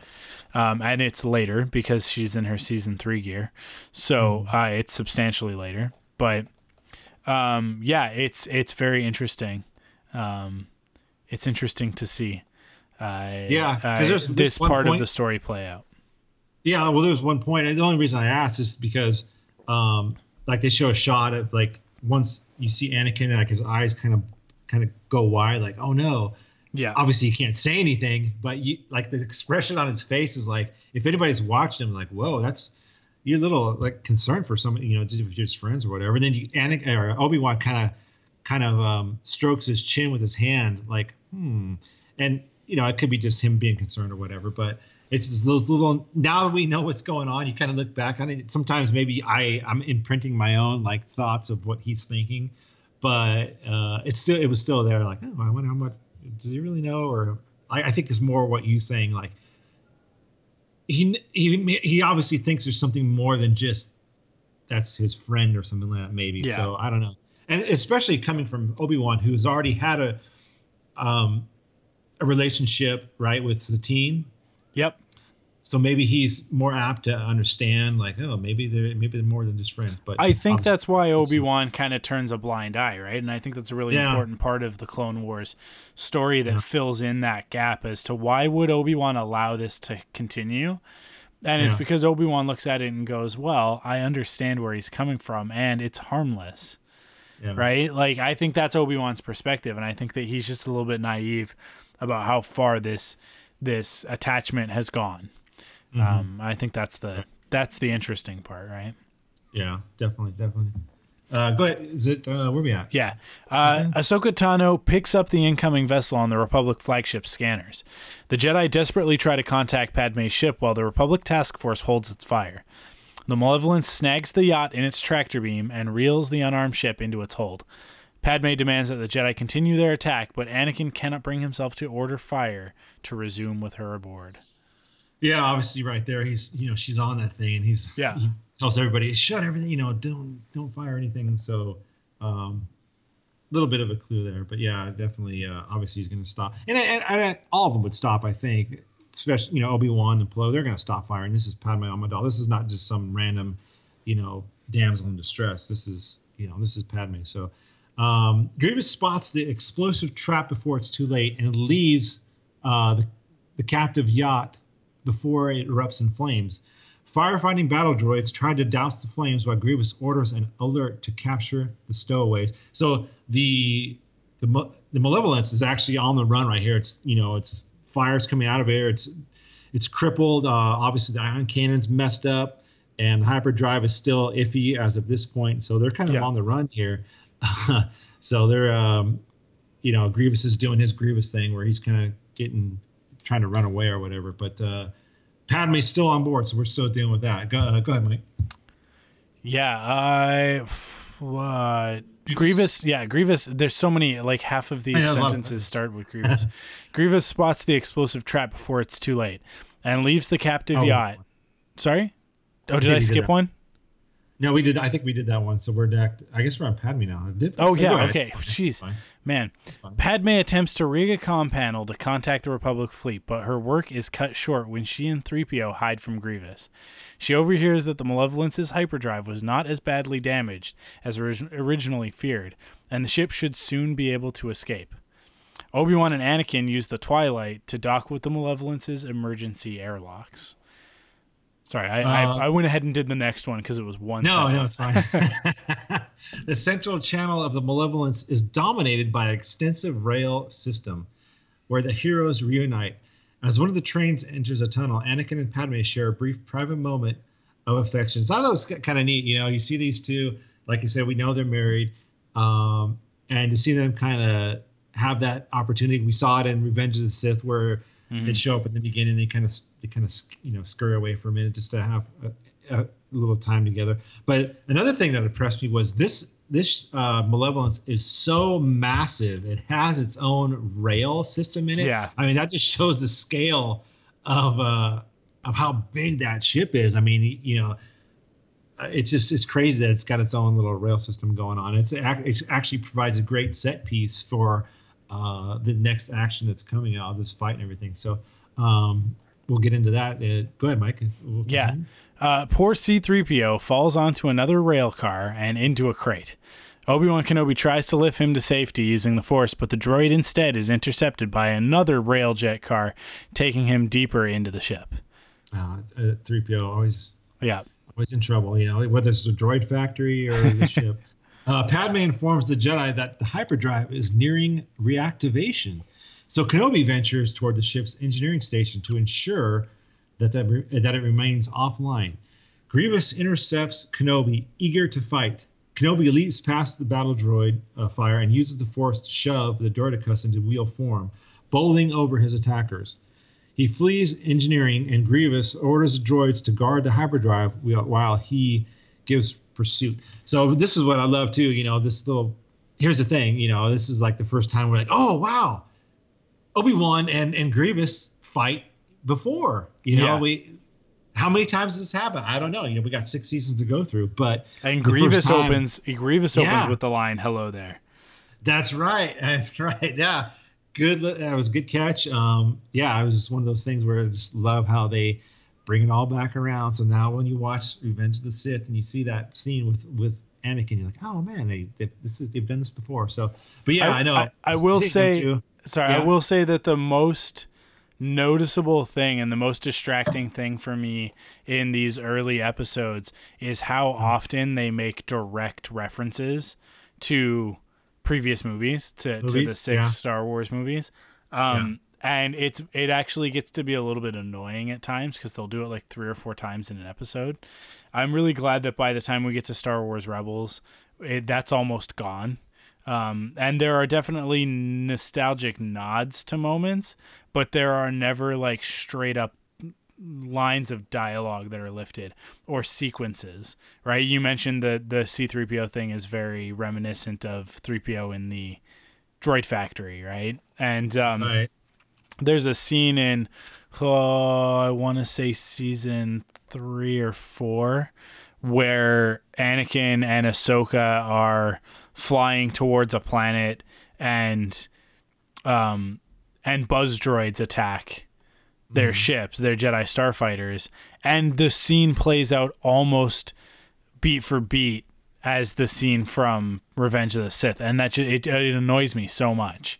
[SPEAKER 1] um, and it's later because she's in her season three gear, so uh, it's substantially later. But um, yeah, it's it's very interesting. Um, it's interesting to see. Uh,
[SPEAKER 2] Yeah, 'cause
[SPEAKER 1] uh,
[SPEAKER 2] there's- there's
[SPEAKER 1] this part of the story play out.
[SPEAKER 2] Yeah, well, there's one point. And the only reason I asked is because, um, like they show a shot of like once you see Anakin, like his eyes kind of kind of go wide, like oh no.
[SPEAKER 1] Yeah,
[SPEAKER 2] Obviously, you can't say anything, but you like the expression on his face is like if anybody's watching him, like whoa, that's you're a little like concerned for somebody, you know, if you're just friends or whatever. And then you Anakin or Obi Wan kind of kind of um, strokes his chin with his hand, like hmm, and you know it could be just him being concerned or whatever, but it's just those little now that we know what's going on you kind of look back on it sometimes maybe i i'm imprinting my own like thoughts of what he's thinking but uh it's still it was still there like oh i wonder how much does he really know or i, I think it's more what you saying like he he he obviously thinks there's something more than just that's his friend or something like that. Maybe.
[SPEAKER 1] Yeah.
[SPEAKER 2] So I don't know, and especially coming from Obi Wan, who's already had a um a relationship right with the team.
[SPEAKER 1] Yep.
[SPEAKER 2] So maybe he's more apt to understand, like, oh, maybe they're maybe they're more than just friends. But
[SPEAKER 1] I think
[SPEAKER 2] obviously-
[SPEAKER 1] that's why Obi Wan kind of turns a blind eye, right? And I think that's a really
[SPEAKER 2] Yeah.
[SPEAKER 1] important part of the Clone Wars story that
[SPEAKER 2] Yeah.
[SPEAKER 1] fills in that gap as to why would Obi Wan allow this to continue. And it's because Obi Wan looks at it and goes, "Well, I understand where he's coming from, and it's harmless."
[SPEAKER 2] yeah.
[SPEAKER 1] right? Like I think that's Obi Wan's perspective, and I think that he's just a little bit naive about how far this this attachment has gone.
[SPEAKER 2] Mm-hmm.
[SPEAKER 1] Um, I think that's the that's the interesting part, right?
[SPEAKER 2] Yeah, definitely, definitely. Uh, go ahead. Is it uh, where we at?
[SPEAKER 1] Yeah. Uh, Ahsoka Tano picks up the incoming vessel on the Republic flagship scanners. The Jedi desperately try to contact Padme's ship while the Republic task force holds its fire. The Malevolence snags the yacht in its tractor beam and reels the unarmed ship into its hold. Padme demands that the Jedi continue their attack, but Anakin cannot bring himself to order fire to resume with her aboard.
[SPEAKER 2] Yeah, obviously, right there. He's you know she's on that thing, and he's
[SPEAKER 1] Yeah.
[SPEAKER 2] He tells everybody shut everything. You know, don't don't fire anything. So, um, a little bit of a clue there, but yeah, definitely. Uh, obviously, he's going to stop, and, and, and all of them would stop. I think, especially you know Obi Wan and Plo. They're going to stop firing. This is Padme Amidala. This is not just some random, you know, damsel in distress. This is you know this is Padme. So. Um, Grievous spots the explosive trap before it's too late and leaves uh, the, the captive yacht before it erupts in flames. Firefighting battle droids try to douse the flames while Grievous orders an alert to capture the stowaways. So the the the malevolence is actually on the run right here. It's you know it's fires coming out of air. It's it's crippled. Uh, obviously the ion cannon's messed up, and the hyperdrive is still iffy as of this point. So they're kind of
[SPEAKER 1] Yeah.
[SPEAKER 2] on the run here. <laughs> so they're um, you know Grievous is doing his Grievous thing where he's kind of getting trying to run away or whatever. But uh, Padme's still on board, so we're still dealing with that. Go, uh, go ahead, Mike.
[SPEAKER 1] Yeah, I. Uh, Grievous, yeah, Grievous. There's so many, like half of these
[SPEAKER 2] know, a lot of
[SPEAKER 1] sentences start with Grievous. <laughs> Grievous spots the explosive trap before it's too late and leaves the captive
[SPEAKER 2] Oh.
[SPEAKER 1] yacht. Sorry? Oh, did
[SPEAKER 2] Yeah,
[SPEAKER 1] I
[SPEAKER 2] we did
[SPEAKER 1] skip one?
[SPEAKER 2] No, we did. I think we did that one. So we're back. I guess we're on Padme now. Did,
[SPEAKER 1] Oh, yeah, okay. Jeez. Man. Padme attempts to rig a comm panel to contact the Republic fleet, but her work is cut short when she and 3PO hide from Grievous. She overhears that the Malevolence's hyperdrive was not as badly damaged as orig- originally feared, and the ship should soon be able to escape. Obi-Wan and Anakin use the Twilight to dock with the Malevolence's emergency airlocks. Sorry, I,
[SPEAKER 2] Uh,
[SPEAKER 1] I, I went ahead and did the next one because it was one
[SPEAKER 2] No, no, it's fine. <laughs> the central channel of the Malevolence is dominated by an extensive rail system where the heroes reunite. As one of the trains enters a tunnel, Anakin and Padme share a brief private moment of affection. So I thought it was kind of neat. You know, you see these two, like you said, we know they're married. Um, and to see them kind of have that opportunity, we saw it in Revenge of the Sith where
[SPEAKER 1] Mhm.
[SPEAKER 2] they show up in the beginning. They kind of they kind of you know scurry away for a minute just to have a, a little time together. But another thing that impressed me was this this uh, malevolence is so massive. It has its own rail system in it.
[SPEAKER 1] Yeah.
[SPEAKER 2] I mean that just shows the scale of uh, of how big that ship is. I mean you know. It's just it's crazy that it's got its own little rail system going on. It's it actually provides a great set piece for uh, the next action that's coming out of this fight and everything. So um, we'll get into that. Uh, go ahead, Mike. We'll
[SPEAKER 1] Yeah. Uh, poor C3PO falls onto another rail car and into a crate. Obi Wan Kenobi tries to lift him to safety using the Force, but the droid instead is intercepted by another railjet car, taking him deeper into the ship.
[SPEAKER 2] Uh, uh, 3PO always
[SPEAKER 1] Yeah.
[SPEAKER 2] always in trouble, you know, whether it's the droid factory or the <laughs> ship. Uh, Padme informs the Jedi that the hyperdrive is nearing reactivation. So Kenobi ventures toward the ship's engineering station to ensure that that, re- that it remains offline. Grievous intercepts Kenobi, eager to fight. Kenobi leaps past the battle droid uh, fire and uses the Force to shove the Droidekas into wheel form, bowling over his attackers. He flees engineering, and Grievous orders the droids to guard the hyperdrive while he gives pursuit. So this is what I love too. You know, this little. Here's the thing. You know, this is like the first time we're like, oh wow, Obi Wan and and Grievous fight before. You know,
[SPEAKER 1] Yeah.
[SPEAKER 2] we how many times has this happened? I don't know. You know, we got six seasons to go through, but
[SPEAKER 1] And Grievous
[SPEAKER 2] time-
[SPEAKER 1] opens. Grievous
[SPEAKER 2] Yeah.
[SPEAKER 1] opens with the line "Hello there."
[SPEAKER 2] That's right. <laughs> That's right. Yeah. Good. That was a good catch. Um, yeah, it was just one of those things where I just love how they bring it all back around. So now when you watch Revenge of the Sith and you see that scene with with Anakin, you're like, oh man, they, they this is they've done this before. So, but yeah, I, know.
[SPEAKER 1] I, I will say, sorry, I will say that the most noticeable thing and the most distracting thing for me in these early episodes is how often they make direct references to previous movies to, to the six
[SPEAKER 2] yeah.
[SPEAKER 1] Star Wars movies. Um, and it's it actually gets to be a little bit annoying at times because they'll do it like three or four times in an episode. I'm really glad that by the time we get to Star Wars Rebels, it, that's almost gone. Um, and there are definitely nostalgic nods to moments, but there are never like straight up lines of dialogue that are lifted or sequences, right? You mentioned the the C3PO thing is very reminiscent of 3PO in the droid factory, right? And um,
[SPEAKER 2] Right.
[SPEAKER 1] There's a scene in oh, I want to say season three or four where Anakin and Ahsoka are flying towards a planet and um and buzz droids attack their ships, their Jedi starfighters, and the scene plays out almost beat for beat as the scene from Revenge of the Sith, and that ju- it, it annoys me so much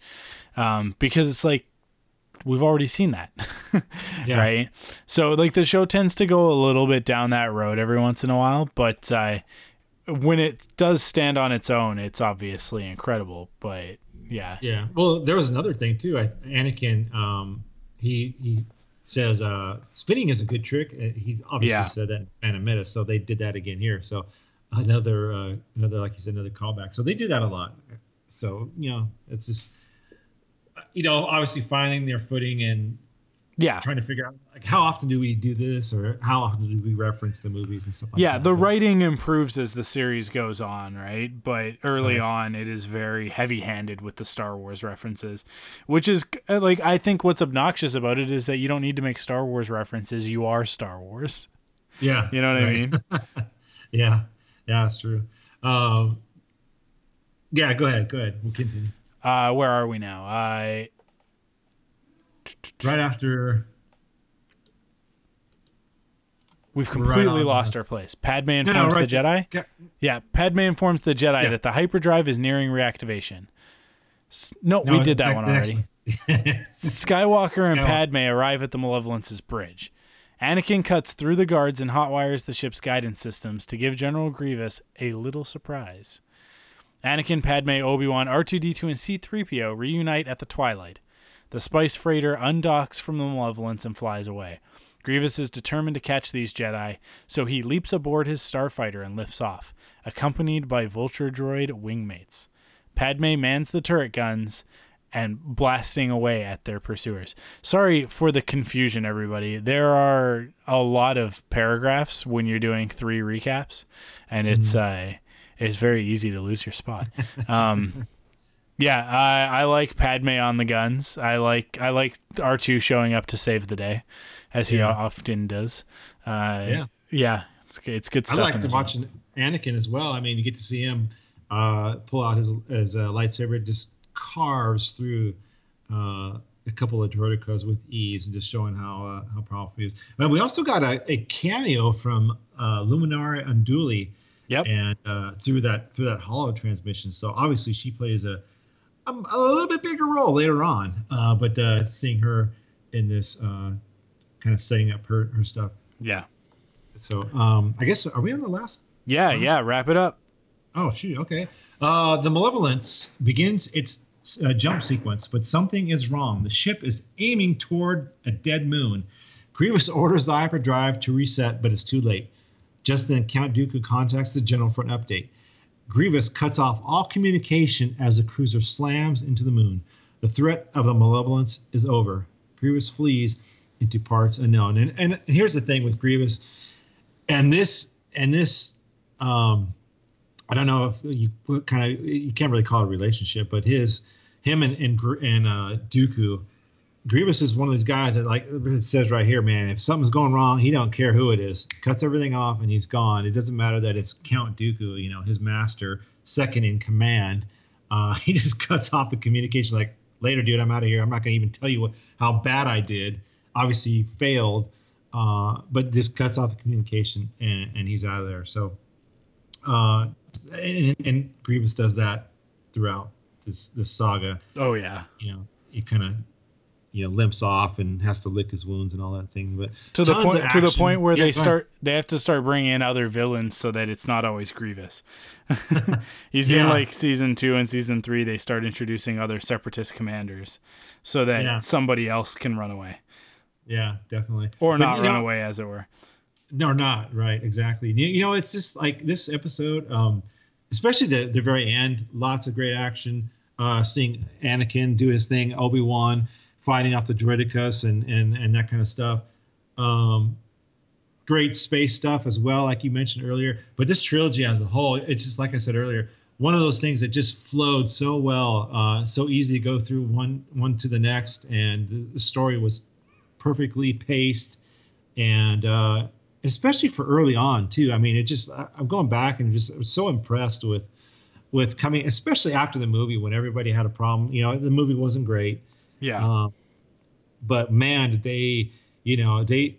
[SPEAKER 1] um, because it's like we've already seen that, <laughs>
[SPEAKER 2] Yeah.
[SPEAKER 1] right? So like the show tends to go a little bit down that road every once in a while, but uh, when it does stand on its own, it's obviously incredible. But yeah,
[SPEAKER 2] Yeah. Well, there was another thing too. I, Anakin, um, he he says uh, spinning is a good trick. Uh, He obviously
[SPEAKER 1] Yeah.
[SPEAKER 2] said that in Phantom Menace, so they did that again here. So another uh, another like you said, another callback. So they do that a lot. So you know, it's just you know, obviously finding their footing and
[SPEAKER 1] yeah,
[SPEAKER 2] trying to figure out like how often do we do this or how often do we reference the movies and stuff like
[SPEAKER 1] yeah.
[SPEAKER 2] that.
[SPEAKER 1] The writing improves as the series goes on, right? But early
[SPEAKER 2] Right.
[SPEAKER 1] on, it is very heavy-handed with the Star Wars references, which is uh, like I think what's obnoxious about it is that you don't need to make Star Wars references. You are Star Wars.
[SPEAKER 2] Yeah.
[SPEAKER 1] You know what I mean? <laughs>
[SPEAKER 2] Yeah. Yeah, that's true. Um, yeah, go ahead. Go ahead. We'll continue.
[SPEAKER 1] Uh, where are we now? I
[SPEAKER 2] Right after.
[SPEAKER 1] we've completely
[SPEAKER 2] on,
[SPEAKER 1] lost our place. Padme informs
[SPEAKER 2] no, right
[SPEAKER 1] the Jedi. Yeah, Padme informs the Jedi
[SPEAKER 2] Yeah.
[SPEAKER 1] that the hyperdrive is nearing reactivation. S- No,
[SPEAKER 2] no,
[SPEAKER 1] we did that one already.
[SPEAKER 2] one. <laughs>
[SPEAKER 1] Skywalker and
[SPEAKER 2] Skywalker.
[SPEAKER 1] Padme arrive at the Malevolence's bridge. Anakin cuts through the guards and hotwires the ship's guidance systems to give General Grievous a little surprise. Anakin, Padme, Obi-Wan, R2-D2, and C-3PO reunite at the Twilight. The spice freighter undocks from the Malevolence and flies away. Grievous is determined to catch these Jedi, so he leaps aboard his starfighter and lifts off, accompanied by Vulture droid wingmates. Padme mans the turret guns and blasting away at their pursuers. Sorry for the confusion, everybody. There are a lot of paragraphs when you're doing three recaps, and it's uh, it's very easy to lose your spot. <laughs> Um, yeah, I, I like Padme on the guns. I like I like R two showing up to save the day, as he
[SPEAKER 2] Yeah.
[SPEAKER 1] often does. Uh,
[SPEAKER 2] Yeah.
[SPEAKER 1] yeah, it's good- it's good
[SPEAKER 2] I
[SPEAKER 1] stuff. in
[SPEAKER 2] like to watch Anakin as well. I mean, you get to see him uh, pull out his his uh, lightsaber, just carves through uh, a couple of droidekas with ease, and just showing how uh, how powerful he is. But we also got a, a cameo from uh, Luminara Unduli,
[SPEAKER 1] Yep.
[SPEAKER 2] and uh, through that through that holo transmission. So obviously she plays a a, a little bit bigger role later on. Uh, but uh, seeing her in this uh, kind of setting up her her stuff.
[SPEAKER 1] Yeah.
[SPEAKER 2] So um, I guess are we on the last
[SPEAKER 1] Yeah, yeah. Wrap it up.
[SPEAKER 2] Oh shoot. Okay. Uh, the Malevolence begins its uh, jump sequence, but something is wrong. The ship is aiming toward a dead moon. Grievous <laughs> orders the hyperdrive to reset, but it's too late. Just then, Count Dooku contacts the general for an update. Grievous cuts off all communication as the cruiser slams into the moon. The threat of the Malevolence is over. Grievous flees into parts unknown. And and here's the thing with Grievous, and this and this um, I don't know if you kind of you can't really call it a relationship, but his him and and, and uh, Dooku Grievous is one of those guys that, like it says right here, man, if something's going wrong, he don't care who it is. Cuts everything off and he's gone. It doesn't matter that it's Count Dooku, you know, his master, second in command. Uh, <laughs> he just cuts off the communication. Like later, dude, I'm out of here. I'm not gonna even tell you what, how bad I did. Obviously, he failed, uh, but just cuts off the communication and, and he's out of there. So, uh, and, and Grievous does that throughout this this saga.
[SPEAKER 1] Oh yeah.
[SPEAKER 2] You know, he kind of you know limps off and has to lick his wounds and all that thing. But
[SPEAKER 1] to the point to the point where
[SPEAKER 2] Yeah,
[SPEAKER 1] they
[SPEAKER 2] ahead.
[SPEAKER 1] start they have to start bringing in other villains so that it's not always Grievous. <laughs> you see in
[SPEAKER 2] Yeah.
[SPEAKER 1] like season 2 and season 3 they start introducing other separatist commanders so that
[SPEAKER 2] Yeah.
[SPEAKER 1] somebody else can run away
[SPEAKER 2] Yeah, definitely.
[SPEAKER 1] or
[SPEAKER 2] But,
[SPEAKER 1] not run
[SPEAKER 2] know,
[SPEAKER 1] away as it were.
[SPEAKER 2] No, not right. Exactly. You, you know, it's just like this episode, um, especially the the very end. Lots of great action. Uh, seeing Anakin do his thing, Obi Wan fighting off the Droidekas and and and that kind of stuff. Um, great space stuff as well, like you mentioned earlier. But this trilogy as a whole, it's just like I said earlier, one of those things that just flowed so well, uh, so easy to go through one one to the next, and the, the story was perfectly paced and uh, especially for early on too. I mean, it just I- I'm going back and just I so impressed with with coming, especially after the movie when everybody had a problem. You know, the movie wasn't great,
[SPEAKER 1] Yeah.
[SPEAKER 2] um, but man, they you know they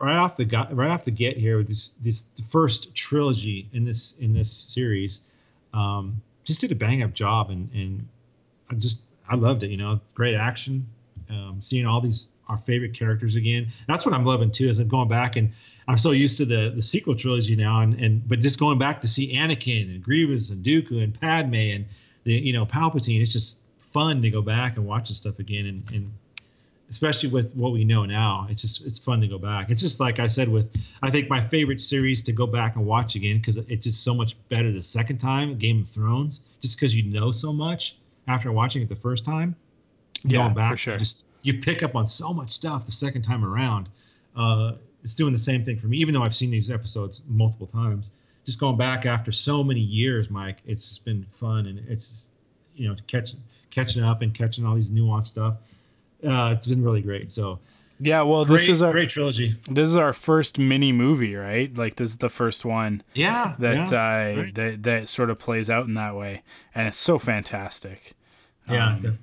[SPEAKER 2] right off the gut right off the get here with this this first trilogy in this in this series um, just did a bang up job and and I just I loved it. You know, great action, um, seeing all these our favorite characters again. That's what I'm loving too. Is I'm going back and I'm so used to the the sequel trilogy now, and and but just going back to see Anakin and Grievous and Dooku and Padme and the you know Palpatine. It's just fun to go back and watch this stuff again, and and especially with what we know now, it's just it's fun to go back. It's just like I said with I think my favorite series to go back and watch again because it's just so much better the second time. Game of Thrones, just because you know so much after watching it the first time.
[SPEAKER 1] Yeah,
[SPEAKER 2] going back,
[SPEAKER 1] for sure.
[SPEAKER 2] you Just you pick up on so much stuff the second time around. Uh, it's doing the same thing for me, even though I've seen these episodes multiple times. Just going back after so many years, Mike, it's just been fun and it's you know catching catching up and catching all these nuanced stuff. Uh, it's been really great. So
[SPEAKER 1] Yeah, well
[SPEAKER 2] great,
[SPEAKER 1] this is our
[SPEAKER 2] great trilogy.
[SPEAKER 1] this is our first mini movie, right? Like this is the first one
[SPEAKER 2] Yeah,
[SPEAKER 1] that
[SPEAKER 2] yeah,
[SPEAKER 1] uh
[SPEAKER 2] right.
[SPEAKER 1] that that sort of plays out in that way. And it's so fantastic.
[SPEAKER 2] yeah,
[SPEAKER 1] um.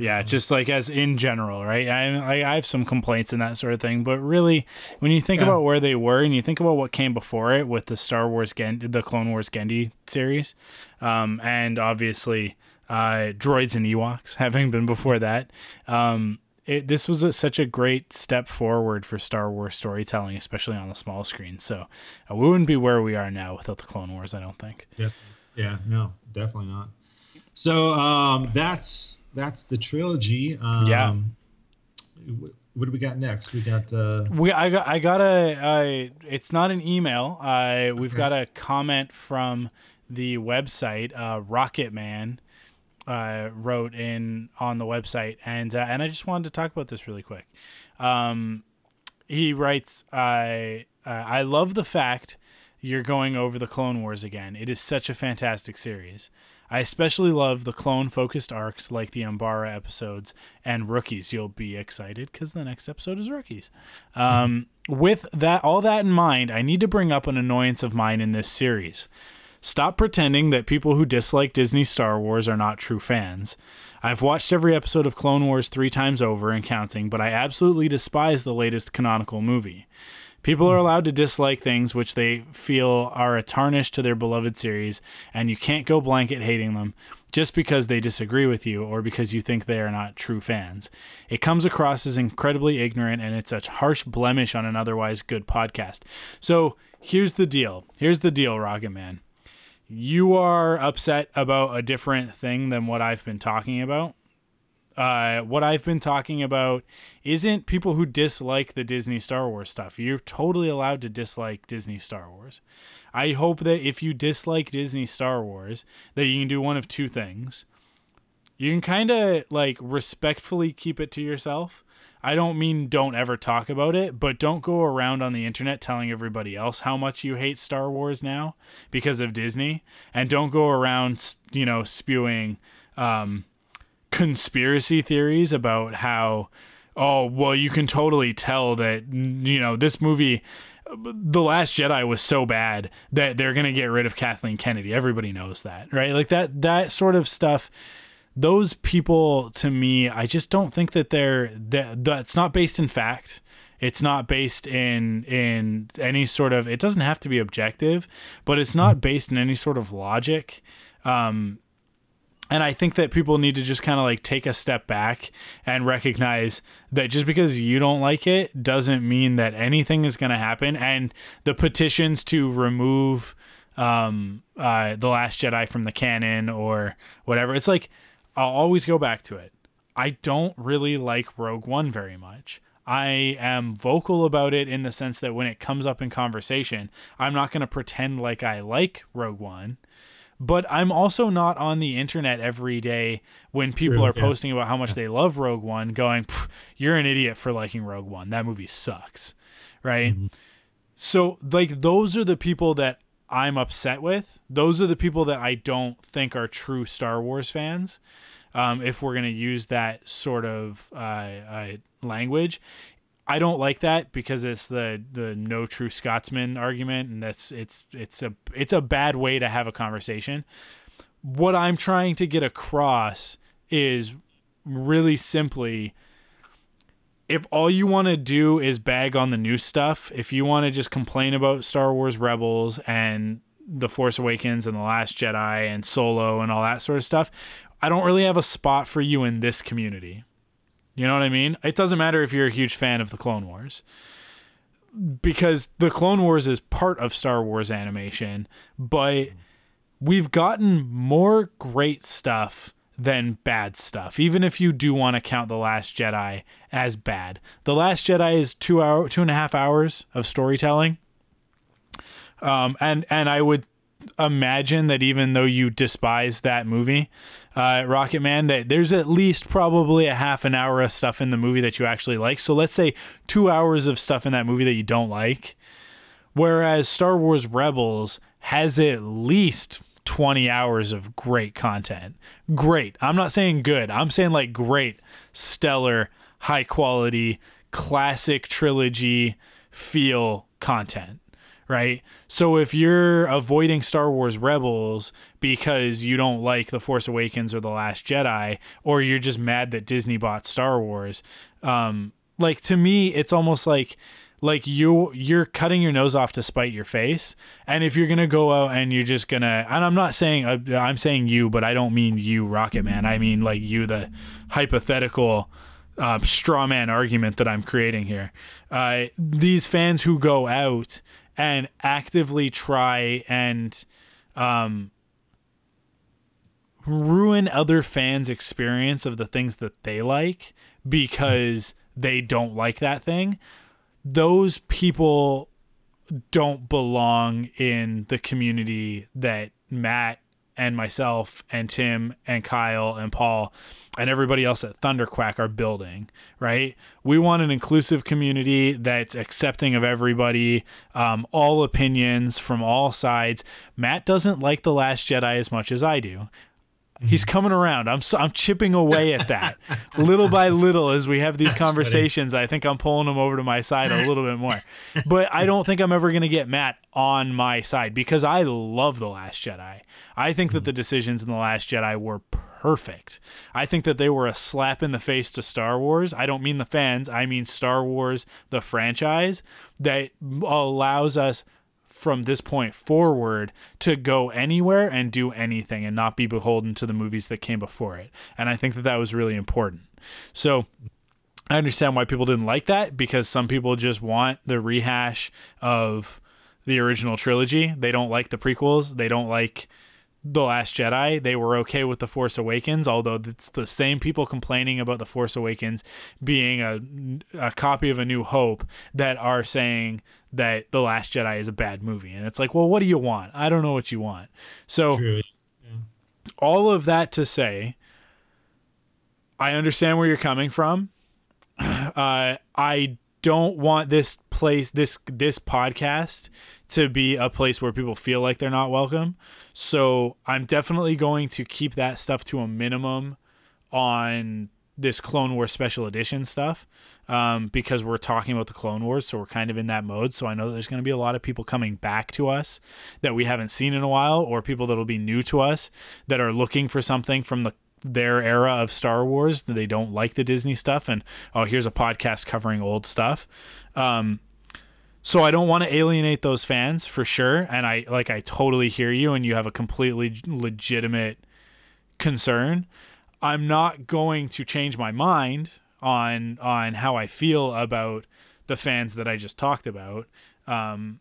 [SPEAKER 1] Yeah, just like as in general, right? I, I I have some complaints and that sort of thing, but really, when you think
[SPEAKER 2] Yeah.
[SPEAKER 1] about where they were and you think about what came before it with the Star Wars Gen, the Clone Wars Genndy series, um, and obviously uh, droids and Ewoks <laughs> having been before that, um, it, this was a, such a great step forward for Star Wars storytelling, especially on the small screen. So uh, we wouldn't be where we are now without the Clone Wars, I don't think.
[SPEAKER 2] Definitely. Yeah, no, definitely not. So um, that's that's the trilogy. Um,
[SPEAKER 1] Yeah.
[SPEAKER 2] wh- What do we got next? We got uh,
[SPEAKER 1] We I got I got a uh, it's not an email. Uh, we've
[SPEAKER 2] Okay.
[SPEAKER 1] got a comment from the website. Uh, Rocket Man uh, wrote in on the website, and uh, and I just wanted to talk about this really quick. Um, he writes, I uh, I love the fact you're going over the Clone Wars again. It is such a fantastic series. I especially love the clone focused arcs like the Umbara episodes and Rookies. You'll be excited because the next episode is Rookies. Um, with that, all that in mind, I need to bring up an annoyance of mine in this series. Stop pretending that people who dislike Disney Star Wars are not true fans. I've watched every episode of Clone Wars three times over and counting, but I absolutely despise the latest canonical movie. People are allowed to dislike things which they feel are a tarnish to their beloved series, and you can't go blanket hating them just because they disagree with you or because you think they are not true fans. It comes across as incredibly ignorant, and it's a harsh blemish on an otherwise good podcast. So here's the deal. Here's the deal, Rocket Man. You are upset about a different thing than what I've been talking about uh, what I've been talking about isn't people who dislike the Disney Star Wars stuff. You're totally allowed to dislike Disney Star Wars. I hope that if you dislike Disney Star Wars, that you can do one of two things. You can kind of like respectfully keep it to yourself. I don't mean don't ever talk about it, but don't go around on the internet telling everybody else how much you hate Star Wars now because of Disney, and don't go around, you know, spewing um, conspiracy theories about how oh well you can totally tell that you know this movie the last jedi was so bad that they're going to get rid of kathleen kennedy. Everybody knows that right? Like that that sort of stuff those people to me i just don't think that they're that that's not based in fact. It's not based in in any sort of it doesn't have to be objective but it's not based in any sort of logic. Um and I think that people need to just kind of like take a step back and recognize that just because you don't like it doesn't mean that anything is going to happen. And the petitions to remove um, uh, The Last Jedi from the canon or whatever, it's like, I'll always go back to it. I don't really like Rogue One very much. I am vocal about it in the sense that when it comes up in conversation, I'm not going to pretend like I like Rogue One but I'm also not on the internet every day when people
[SPEAKER 2] True,
[SPEAKER 1] are
[SPEAKER 2] yeah.
[SPEAKER 1] posting about how much they love Rogue One, going, "You're an idiot for liking Rogue One. That movie sucks." Right? Mm-hmm. So, like those are the people that I'm upset with. Those are the people that I don't think are true Star Wars fans. Um, if we're gonna use that sort of uh, uh, language, I don't like that because it's the the no true Scotsman argument, and that's it's it's a it's a bad way to have a conversation. What I'm trying to get across is really simply if all you want to do is bag on the new stuff, if you want to just complain about Star Wars Rebels and The Force Awakens and The Last Jedi and Solo and all that sort of stuff, I don't really have a spot for you in this community. You know what I mean? It doesn't matter if you're a huge fan of the Clone Wars. Because the Clone Wars is part of Star Wars animation, but we've gotten more great stuff than bad stuff. Even if you do want to count The Last Jedi as bad. The Last Jedi is two hour two and a half hours of storytelling. Um and and I would imagine that even though you despise that movie, uh, Rocket Man, that there's at least probably a half an hour of stuff in the movie that you actually like. So let's say two hours of stuff in that movie that you don't like. Whereas Star Wars Rebels has at least 20 hours of great content. Great. I'm not saying good. I'm saying like great, stellar, high quality, classic trilogy feel content right? So if you're avoiding Star Wars Rebels because you don't like The Force Awakens or The Last Jedi, or you're just mad that Disney bought Star Wars, um, like to me, it's almost like like you you're cutting your nose off to spite your face. And if you're gonna go out and you're just gonna and i'm not saying uh, i'm saying you but i don't mean you rocket man. I mean like you the hypothetical uh, straw man argument that i'm creating here. Uh, these fans who go out and actively try and um, ruin other fans' experience of the things that they like because they don't like that thing, those people don't belong in the community that Matt and myself and Tim and Kyle and Paul and everybody else at Thunderquack are building, right? We want an inclusive community that's accepting of everybody, um, all opinions from all sides. Matt doesn't like The Last Jedi as much as I do. Mm-hmm. He's coming around. I'm so, I'm chipping away at that <laughs> little by little as we have these
[SPEAKER 2] That's funny.
[SPEAKER 1] conversations. I think I'm pulling him over to my side a little bit more, but I don't think I'm ever going to get Matt on my side because I love the Last Jedi. I think that mm-hmm. the decisions in the Last Jedi were perfect. I think that they were a slap in the face to Star Wars. I don't mean the fans. I mean Star Wars, the franchise that allows us from this point forward to go anywhere and do anything and not be beholden to the movies that came before it. And I think that that was really important. So I understand why people didn't like that because some people just want the rehash of the original trilogy. They don't like the prequels. They don't like the Last Jedi. They were okay with The Force Awakens, although it's the same people complaining about The Force Awakens being a, a copy of A New Hope that are saying that The Last Jedi is a bad movie. And it's like, well, what do you want? I don't know what you want. So,
[SPEAKER 2] True.
[SPEAKER 1] all of that to say, I understand where you're coming from. <clears throat> Uh, I don't want this place, this this podcast, to be a place where people feel like they're not welcome. So I'm definitely going to keep that stuff to a minimum on this Clone Wars special edition stuff um, because we're talking about the Clone Wars, so we're kind of in that mode. So I know there's going to be a lot of people coming back to us that we haven't seen in a while, or people that'll be new to us that are looking for something from the their era of Star Wars. They don't like the Disney stuff, and oh, here's a podcast covering old stuff. Um, so I don't want to alienate those fans for sure, and I like I totally hear you, and you have a completely legitimate concern. I'm not going to change my mind on on how I feel about the fans that I just talked about. Um,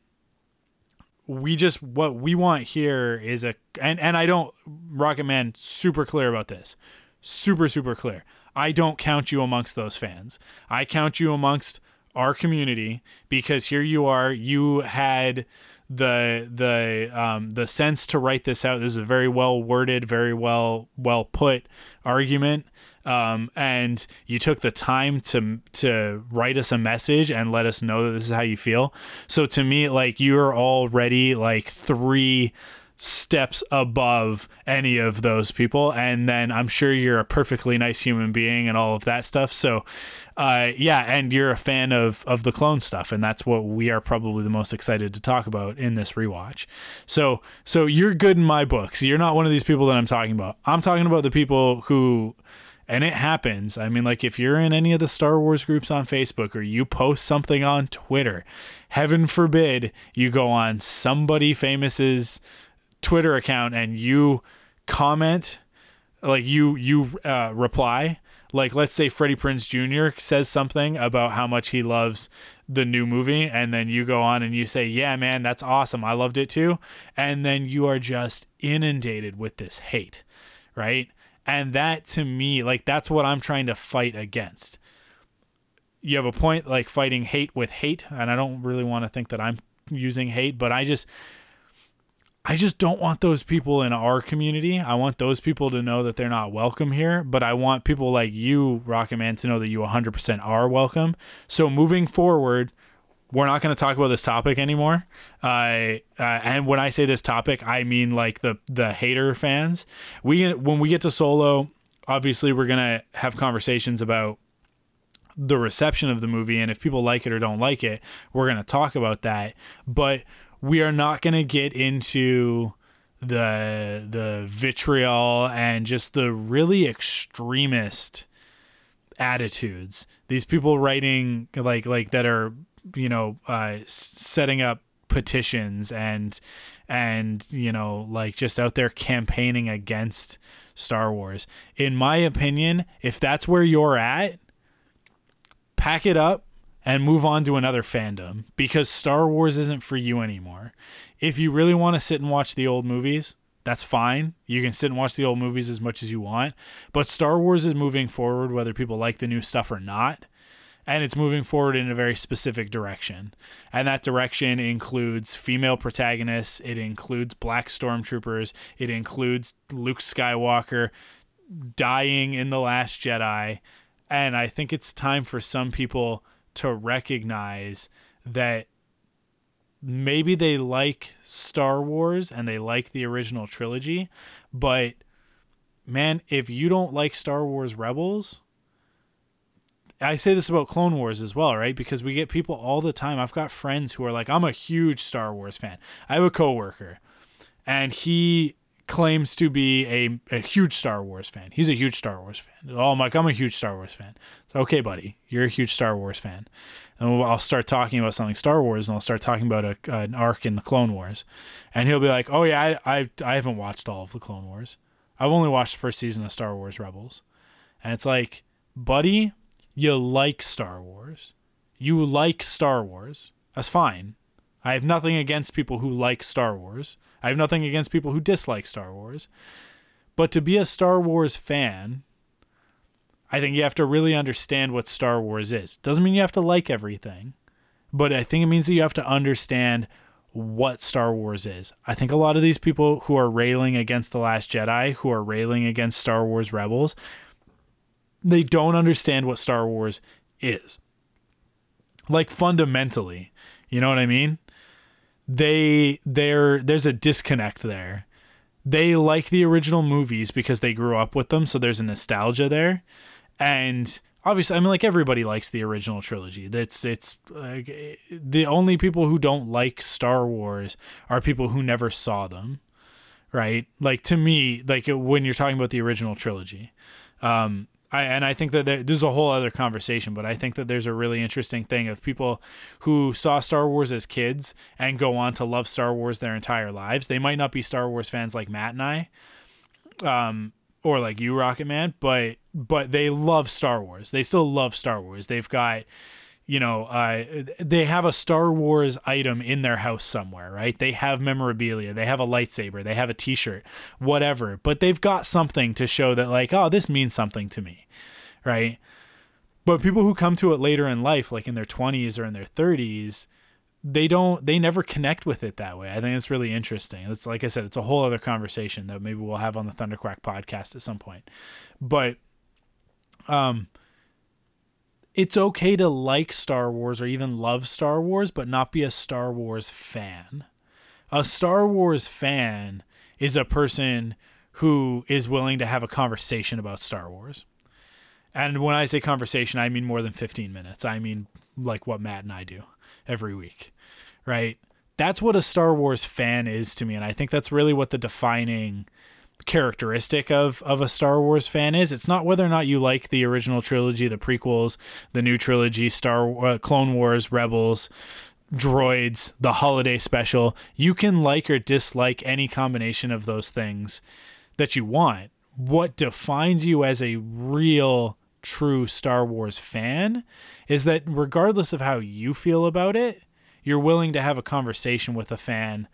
[SPEAKER 1] we just what we want here is a and and I don't Rocket Man super clear about this. Super super clear. I don't count you amongst those fans. I count you amongst our community because here you are you had the the um, the sense to write this out. This is a very well worded, very well well put argument. Um, and you took the time to to write us a message and let us know that this is how you feel. So to me, like you're already like three steps above any of those people. And then i'm sure you're a perfectly nice human being and all of that stuff. So uh, yeah and you're a fan of of the clone stuff. And that's what we are probably the most excited to talk about in this rewatch. So so you're good in my books. You're not one of these people that i'm talking about. I'm talking about the people who and it happens. I mean, like if you're in any of the Star Wars groups on Facebook or you post something on Twitter, heaven forbid you go on somebody famous's Twitter account and you comment, like you you uh, reply, like let's say Freddie Prinze Jr. says something about how much he loves the new movie, and then you go on and you say, "Yeah, man, that's awesome. I loved it too," and then you are just inundated with this hate, right? And that to me, like that's what I'm trying to fight against. You have a point like fighting hate with hate, and I don't really want to think that I'm using hate, but I just I just don't want those people in our community. I want those people to know that they're not welcome here, but I want people like you, Rocket Man, to know that you 100% are welcome. So moving forward, we're not going to talk about this topic anymore. Uh, uh, and when I say this topic, I mean like the the hater fans. We when we get to solo, obviously we're going to have conversations about the reception of the movie and if people like it or don't like it, we're going to talk about that. But we are not going to get into the the vitriol and just the really extremist attitudes. These people writing like like that are you know uh setting up petitions and and you know like just out there campaigning against Star Wars. In my opinion if that's where you're at pack it up and move on to another fandom because Star Wars isn't for you anymore. If you really want to sit and watch the old movies, that's fine. You can sit and watch the old movies as much as you want. But Star Wars is moving forward, whether people like the new stuff or not. And it's moving forward in a very specific direction. And that direction includes female protagonists, it includes black stormtroopers, it includes Luke Skywalker dying in The Last Jedi. And I think it's time for some people to recognize that maybe they like Star Wars and they like the original trilogy, but man, if you don't like Star Wars Rebels, I say this about Clone Wars as well, right? Because we get people all the time. I've got friends who are like, I'm a huge Star Wars fan. I have a coworker and he claims to be a, a huge Star Wars fan. He's a huge Star Wars fan. Oh, I'm like, I'm a huge Star Wars fan. So, okay, buddy, you're a huge Star Wars fan. And I'll start talking about something Star Wars and I'll start talking about a, an arc in the Clone Wars. And he'll be like, oh, yeah, I, I, I haven't watched all of the Clone Wars. I've only watched the first season of Star Wars Rebels. And it's like, buddy, you like Star Wars. You like Star Wars. That's fine. I have nothing against people who like Star Wars. I have nothing against people who dislike Star Wars. But to be a Star Wars fan, I think you have to really understand what Star Wars is. Doesn't mean you have to like everything, but I think it means that you have to understand what Star Wars is. I think a lot of these people who are railing against The Last Jedi, who are railing against Star Wars Rebels, they don't understand what Star Wars is. Like fundamentally, you know what I mean? They there there's a disconnect there they like the original movies because they grew up with them, so there's a nostalgia there. And obviously, I mean, like everybody likes the original trilogy. That's it's like the only people who don't like Star Wars are people who never saw them, right? Like to me, like when you're talking about the original trilogy, um, I, and I think that there, this is a whole other conversation, but I think that there's a really interesting thing of people who saw Star Wars as kids and go on to love Star Wars their entire lives. They might not be Star Wars fans like Matt and I, um, or like you, Rocket Man, but but they love Star Wars. They still love Star Wars. They've got you know, uh, they have a Star Wars item in their house somewhere, right? They have memorabilia, they have a lightsaber, they have a T-shirt, whatever. But they've got something to show that, like, oh, this means something to me, right? But people who come to it later in life, like in their twenties or in their thirties, they don't, they never connect with it that way. I think it's really interesting. It's like I said, it's a whole other conversation that maybe we'll have on the Thunderquack podcast at some point. But, um it's okay to like Star Wars or even love Star Wars, but not be a Star Wars fan. A Star Wars fan is a person who is willing to have a conversation about Star Wars. And when I say conversation, I mean more than 15 minutes. I mean like what Matt and I do every week, right? That's what a Star Wars fan is to me. And I think that's really what the defining characteristic of of a Star Wars fan is. It's not whether or not you like the original trilogy, the prequels, the new trilogy, Star uh, Clone Wars, Rebels, Droids, the holiday special. You can like or dislike any combination of those things that you want. What defines you as a real true Star Wars fan is that regardless of how you feel about it, you're willing to have a conversation with a fan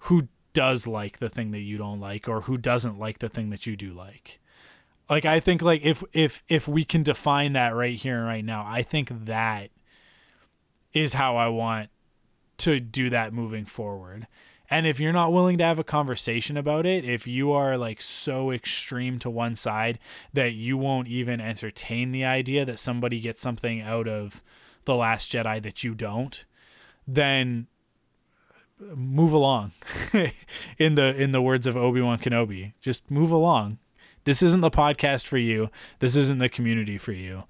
[SPEAKER 1] who does like the thing that you don't like or who doesn't like the thing that you do like. Like i think like if if if we can define that right here and right now i think that is how i want to do that moving forward. And if you're not willing to have a conversation about it if you are like so extreme to one side that you won't even entertain the idea that somebody gets something out of the last jedi that you don't then move along <laughs> in the in the words of Obi-Wan Kenobi just move along. This isn't the podcast for you. This isn't the community for you.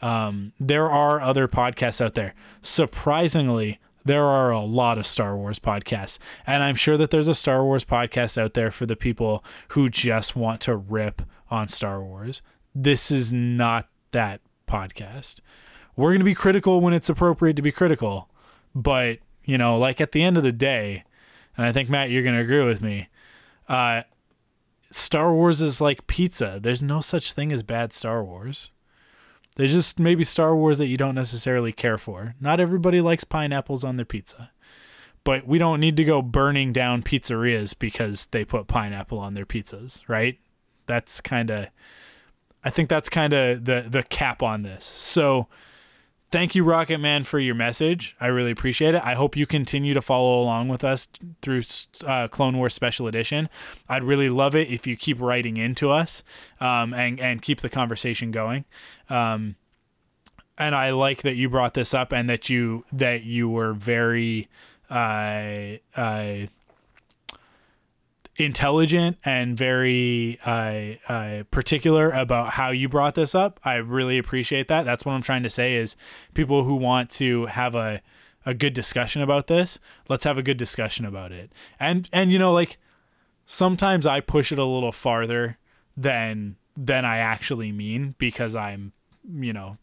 [SPEAKER 1] Um, there are other podcasts out there. Surprisingly there are a lot of Star Wars podcasts. And I'm sure that there's a Star Wars podcast out there for the people who just want to rip on Star Wars. This is not that podcast. We're going to be critical when it's appropriate to be critical but you know, like at the end of the day, and I think Matt, you're gonna agree with me. Uh, Star Wars is like pizza. There's no such thing as bad Star Wars. There's just maybe Star Wars that you don't necessarily care for. Not everybody likes pineapples on their pizza. But we don't need to go burning down pizzerias because they put pineapple on their pizzas, right? That's kind of I think that's kind of the the cap on this. So thank you, Rocket Man, for your message. I really appreciate it. I hope you continue to follow along with us through uh, Clone Wars Special Edition. I'd really love it if you keep writing into us um, and and keep the conversation going. Um, and I like that you brought this up and that you that you were very uh, uh, intelligent and very uh, uh, particular about how you brought this up. I really appreciate that. That's what I'm trying to say is people who want to have a a good discussion about this, let's have a good discussion about it. And and you know like sometimes I push it a little farther than than I actually mean because I'm, you know,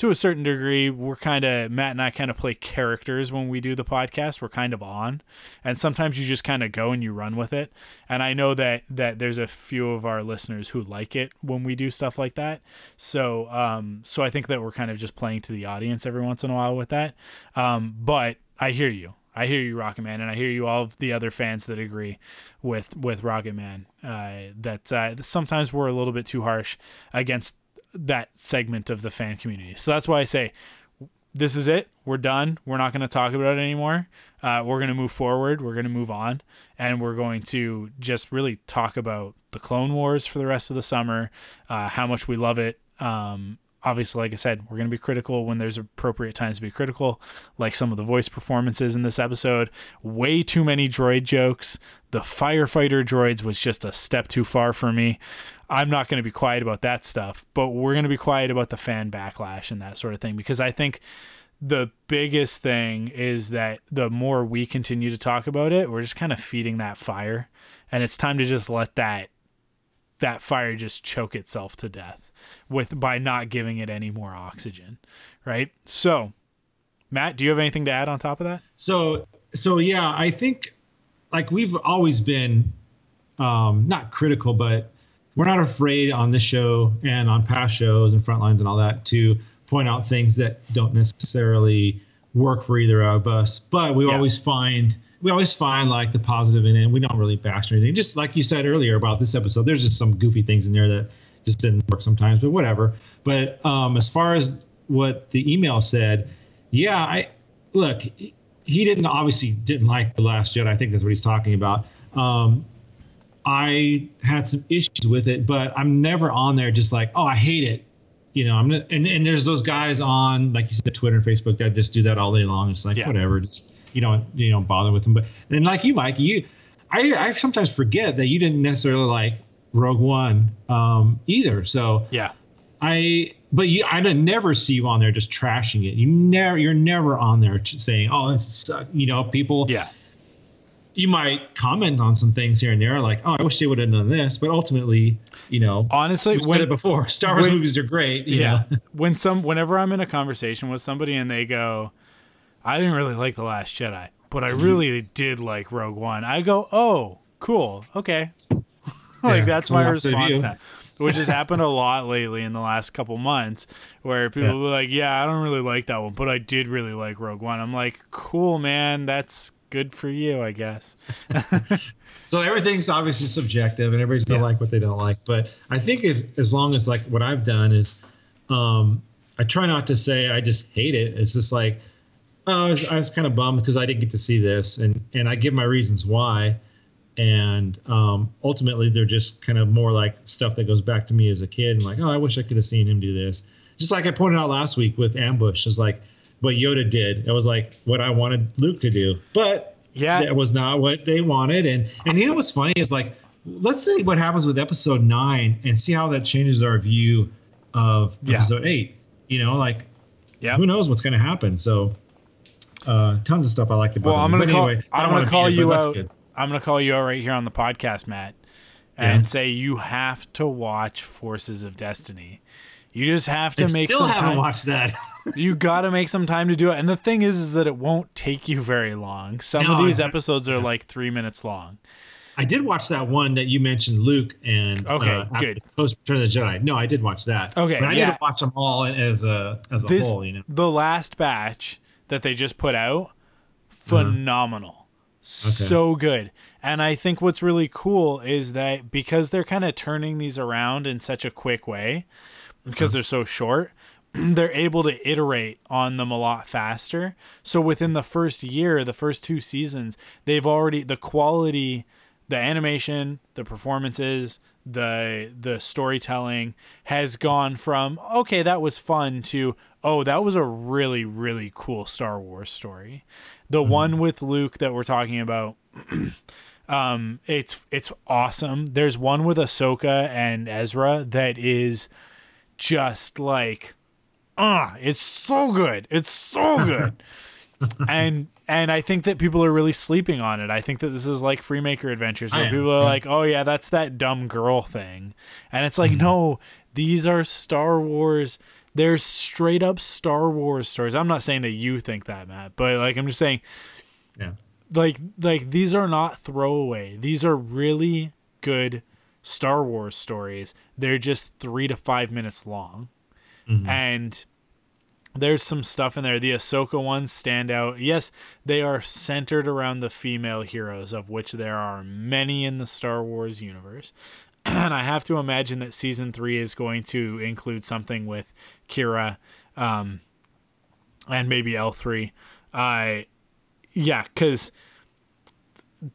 [SPEAKER 1] to a certain degree, we're kind of Matt and I kind of play characters when we do the podcast. We're kind of on, and sometimes you just kind of go and you run with it. And I know that that there's a few of our listeners who like it when we do stuff like that. So um, so I think that we're kind of just playing to the audience every once in a while with that. Um, but I hear you. I hear you, Rocket Man, and I hear you, all of the other fans that agree with with Rocket Man. Uh, that uh, sometimes we're a little bit too harsh against that segment of the fan community. So that's why I say this is it. We're done. We're not going to talk about it anymore. Uh, we're going to move forward. We're going to move on, and we're going to just really talk about the Clone Wars for the rest of the summer, uh, how much we love it, um, obviously, like I said, we're going to be critical when there's appropriate times to be critical, like some of the voice performances in this episode. Way too many droid jokes. The firefighter droids was just a step too far for me. I'm not going to be quiet about that stuff, but we're going to be quiet about the fan backlash and that sort of thing because I think the biggest thing is that the more we continue to talk about it, we're just kind of feeding that fire and it's time to just let that that fire just choke itself to death with by not giving it any more oxygen, right? So, Matt, do you have anything to add on top of that?
[SPEAKER 2] So, so yeah, I think like we've always been um, not critical, but we're not afraid on this show and on past shows and frontlines and all that to point out things that don't necessarily work for either of us. But we
[SPEAKER 1] Yeah.
[SPEAKER 2] always find we always find like the positive in it. We don't really bash or anything. Just like you said earlier about this episode, there's just some goofy things in there that just didn't work sometimes, but whatever. But um, as far as what the email said, yeah, I look. He didn't obviously didn't like the Last Jedi. I think that's what he's talking about. Um, I had some issues with it, but I'm never on there just like, oh, I hate it. You know, I'm not, and, and there's those guys on, like you said, Twitter and Facebook that just do that all day long. It's like,
[SPEAKER 1] Yeah.
[SPEAKER 2] whatever, just, you don't, you don't bother with them. But then like you, Mike, you, I, I sometimes forget that you didn't necessarily like Rogue One um, either. So
[SPEAKER 1] Yeah.
[SPEAKER 2] I, but you, I never see you on there just trashing it. You never, you're never on there saying, oh, this suck. You know, people,
[SPEAKER 1] Yeah.
[SPEAKER 2] You might comment on some things here and there, like, "Oh, I wish they would have done this," but ultimately, you know,
[SPEAKER 1] Honestly,
[SPEAKER 2] we've said it before. <laughs> Star Wars
[SPEAKER 1] when-
[SPEAKER 2] movies are great. You
[SPEAKER 1] yeah,
[SPEAKER 2] know? <laughs>
[SPEAKER 1] when some whenever I'm in a conversation with somebody and they go, "I didn't really like the Last Jedi, but. I really did like Rogue One," I go, "Oh, cool, okay." <laughs> like
[SPEAKER 2] Yeah,
[SPEAKER 1] that's my
[SPEAKER 2] well, opposite of
[SPEAKER 1] response. Which has happened a lot lately in the last couple months, where people
[SPEAKER 2] Yeah.
[SPEAKER 1] will be like, "Yeah, I don't really like that one, but I did really like Rogue One." I'm like, "Cool, man, that's good for you, I guess." <laughs>
[SPEAKER 2] So everything's obviously subjective, and everybody's gonna
[SPEAKER 1] Yeah.
[SPEAKER 2] like what they don't like. But I think if as long as like what I've done is, um, I try not to say I just hate it. It's just like, oh, I was, I was kind of bummed because I didn't get to see this, and and I give my reasons why. And um, ultimately, they're just kind of more like stuff that goes back to me as a kid, and like, oh, I wish I could have seen him do this. Just like I pointed out last week with Ambush, was like what Yoda did. It was like what I wanted Luke to do, but
[SPEAKER 1] Yeah,
[SPEAKER 2] that was not what they wanted. And and you know what's funny is like, let's see what happens with episode nine and see how that changes our view of
[SPEAKER 1] Yeah.
[SPEAKER 2] episode eight. You know, like
[SPEAKER 1] yeah.
[SPEAKER 2] who knows what's going to happen? So, uh, tons of stuff I liked about.
[SPEAKER 1] Well, I'm gonna
[SPEAKER 2] But
[SPEAKER 1] call.
[SPEAKER 2] anyway,
[SPEAKER 1] I'm
[SPEAKER 2] don't
[SPEAKER 1] gonna
[SPEAKER 2] wanna
[SPEAKER 1] call
[SPEAKER 2] beat it, but
[SPEAKER 1] you out.
[SPEAKER 2] good.
[SPEAKER 1] I'm gonna call you out right here on the podcast, Matt, and
[SPEAKER 2] Yeah.
[SPEAKER 1] say you have to watch Forces of Destiny. You just have to
[SPEAKER 2] I
[SPEAKER 1] make
[SPEAKER 2] still
[SPEAKER 1] some
[SPEAKER 2] haven't
[SPEAKER 1] time.
[SPEAKER 2] watched that. <laughs>
[SPEAKER 1] You got to make some time to do it. And the thing is, is that it won't take you very long. Some
[SPEAKER 2] No,
[SPEAKER 1] of these episodes are like three minutes long.
[SPEAKER 2] I did watch that one that you mentioned, Luke, and
[SPEAKER 1] Okay,
[SPEAKER 2] uh,
[SPEAKER 1] good.
[SPEAKER 2] Post Return of the Jedi. No, I did watch that.
[SPEAKER 1] Okay,
[SPEAKER 2] but I
[SPEAKER 1] yeah.
[SPEAKER 2] need to watch them all as a as a
[SPEAKER 1] This
[SPEAKER 2] whole. You know,
[SPEAKER 1] the last batch that they just put out, phenomenal, so good. And I think what's really cool is that because they're kind of turning these around in such a quick way, because they're so short, <clears throat> they're able to iterate on them a lot faster. So within the first year, the first two seasons, they've already the quality, the animation, the performances, the the storytelling has gone from okay, that was fun to oh, that was a really really cool Star Wars story. The one with Luke that we're talking about <clears throat> um it's it's awesome. There's one with Ahsoka and Ezra that is just like ah, it's so good. It's so <laughs> good. and and I think that people are really sleeping on it. I think that this is like Freemaker Adventures where people are like, "Oh yeah, that's that dumb girl thing." And it's
[SPEAKER 2] Mm-hmm.
[SPEAKER 1] like, "No, these are Star Wars they're straight up Star Wars stories." I'm not saying that you think that, Matt, but like I'm just saying
[SPEAKER 2] yeah.
[SPEAKER 1] like like these are not throwaway. These are really good Star Wars stories. They're just 3 to 5 minutes long. And there's some stuff in there. The Ahsoka ones stand out. Yes, they are centered around the female heroes, of which there are many in the Star Wars universe. <clears throat> And I have to imagine that season three is going to include something with Qi'ra, um, and maybe L three. Uh, yeah, because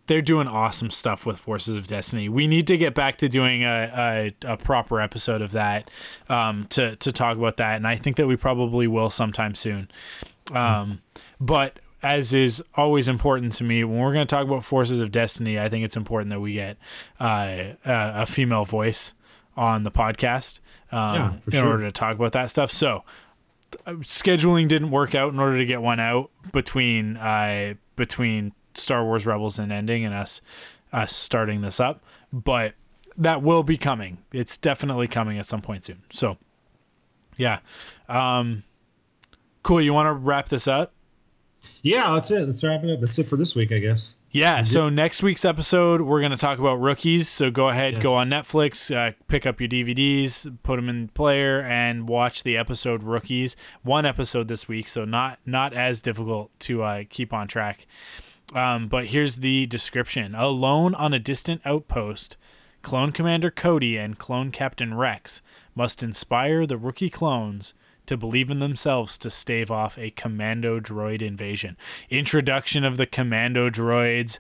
[SPEAKER 1] they're doing awesome stuff with Forces of Destiny. We need to get back to doing a, a, a proper episode of that um, to to talk about that, and I think that we probably will sometime soon. Um, but as is always important to me, when we're going to talk about Forces of Destiny, I think it's important that we get uh, a, a female voice on the podcast um,
[SPEAKER 2] Yeah,
[SPEAKER 1] in
[SPEAKER 2] sure.
[SPEAKER 1] order to talk about that stuff. So uh, scheduling didn't work out in order to get one out between uh, between Star Wars Rebels and ending and us us starting this up, but that will be coming. It's definitely coming at some point soon. So yeah. Um cool, you want to wrap this up?
[SPEAKER 2] Yeah, that's it. Let's wrap it up. That's it for this week, I guess.
[SPEAKER 1] Yeah, so next week's episode, we're going to talk about rookies. So go ahead, go on Netflix, uh, pick up your DVDs, put them in player, and watch the episode Rookies. One episode this week, so not not as difficult to uh, keep on track. Um, but here's the description: Alone on a distant outpost, Clone Commander Cody and Clone Captain Rex must inspire the rookie clones to believe in themselves to stave off a commando droid invasion. Introduction of the commando droids.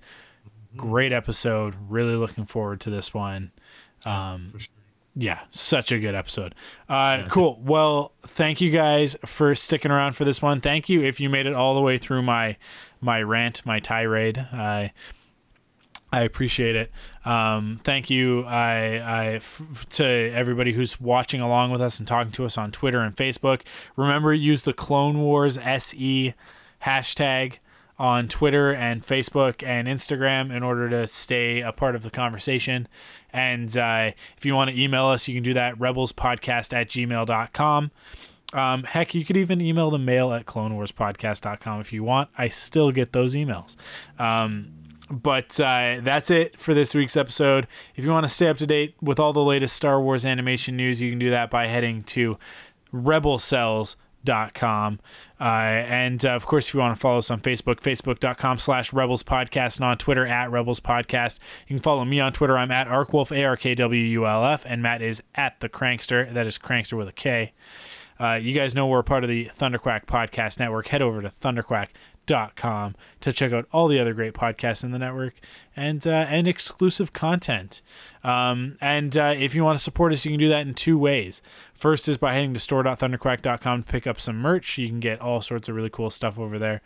[SPEAKER 1] Great episode. Really looking forward to this one. Um,
[SPEAKER 2] sure.
[SPEAKER 1] yeah, such a good episode. Uh, Cool. Well, thank you guys for sticking around for this one. Thank you if you made it all the way through my my rant, my tirade. I I appreciate it. Um, thank you, I, I f- to everybody who's watching along with us and talking to us on Twitter and Facebook. Remember, use the Clone Wars SE hashtag on Twitter and Facebook and Instagram in order to stay a part of the conversation. And uh, if you want to email us, you can do that rebelspodcast at gmail.com. Um, heck, you could even email the mail at clonewarspodcast.com if you want. I still get those emails. Um, but uh, that's it for this week's episode. If you want to stay up to date with all the latest Star Wars animation news, you can do that by heading to rebelcells.com. Uh, and uh, of course, if you want to follow us on Facebook, facebook.com slash rebels podcast, and on Twitter at rebels podcast. You can follow me on Twitter. I'm at arkwulf, A R K W U L F, and Matt is at the crankster. That is crankster with a K. Uh, you guys know we're part of the Thunderquack Podcast Network. Head over to thunderquack.com to check out all the other great podcasts in the network and uh, and exclusive content. Um, and uh, if you want to support us, you can do that in two ways. First is by heading to store.thunderquack.com to pick up some merch. You can get all sorts of really cool stuff over there.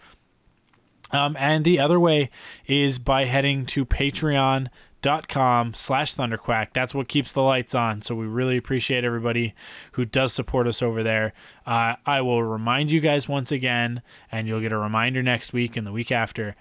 [SPEAKER 1] Um, and the other way is by heading to patreon.com slash thunderquack. That's what keeps the lights on. So we really appreciate everybody who does support us over there. Uh, I will remind you guys once again, and you'll get a reminder next week and the week after.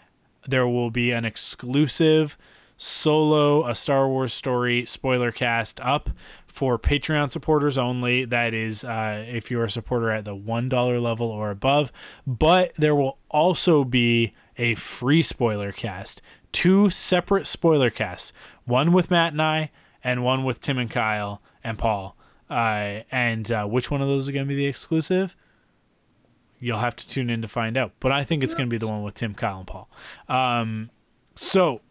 [SPEAKER 1] There will be an exclusive solo a Star Wars story spoiler cast up for Patreon supporters only. That is, uh, if you're a supporter at the $1 level or above. But there will also be a free spoiler cast, two separate spoiler casts, one with Matt and I, and one with Tim and Kyle and Paul. Uh, and uh, which one of those is going to be the exclusive? You'll have to tune in to find out. But I think it's going to be the one with Tim, Kyle, and Paul. Um, so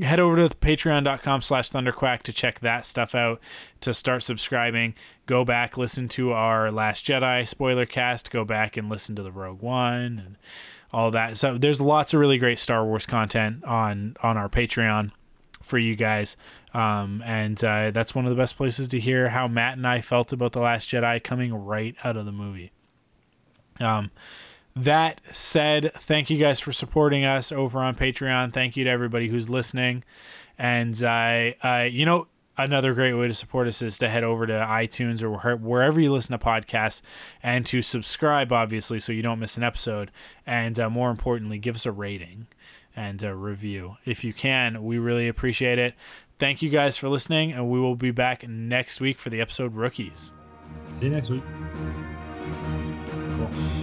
[SPEAKER 1] head over to patreon.com slash thunderquack to check that stuff out to start subscribing. Go back listen to our last jedi spoiler cast. Go back and listen to the rogue one and all that. So there's lots of really great star wars content on on our patreon for you guys. Um, and uh, that's one of the best places to hear how matt and i felt about the last jedi coming right out of the movie. Um, that said, thank you guys for supporting us over on Patreon. Thank you to everybody who's listening. And I, uh, you know, another great way to support us is to head over to iTunes or wherever you listen to podcasts and to subscribe, obviously, so you don't miss an episode. And uh, more importantly, give us a rating and a review if you can. We really appreciate it. Thank you guys for listening, and we will be back next week for the episode Rookies.
[SPEAKER 2] See you next week.
[SPEAKER 1] Cool.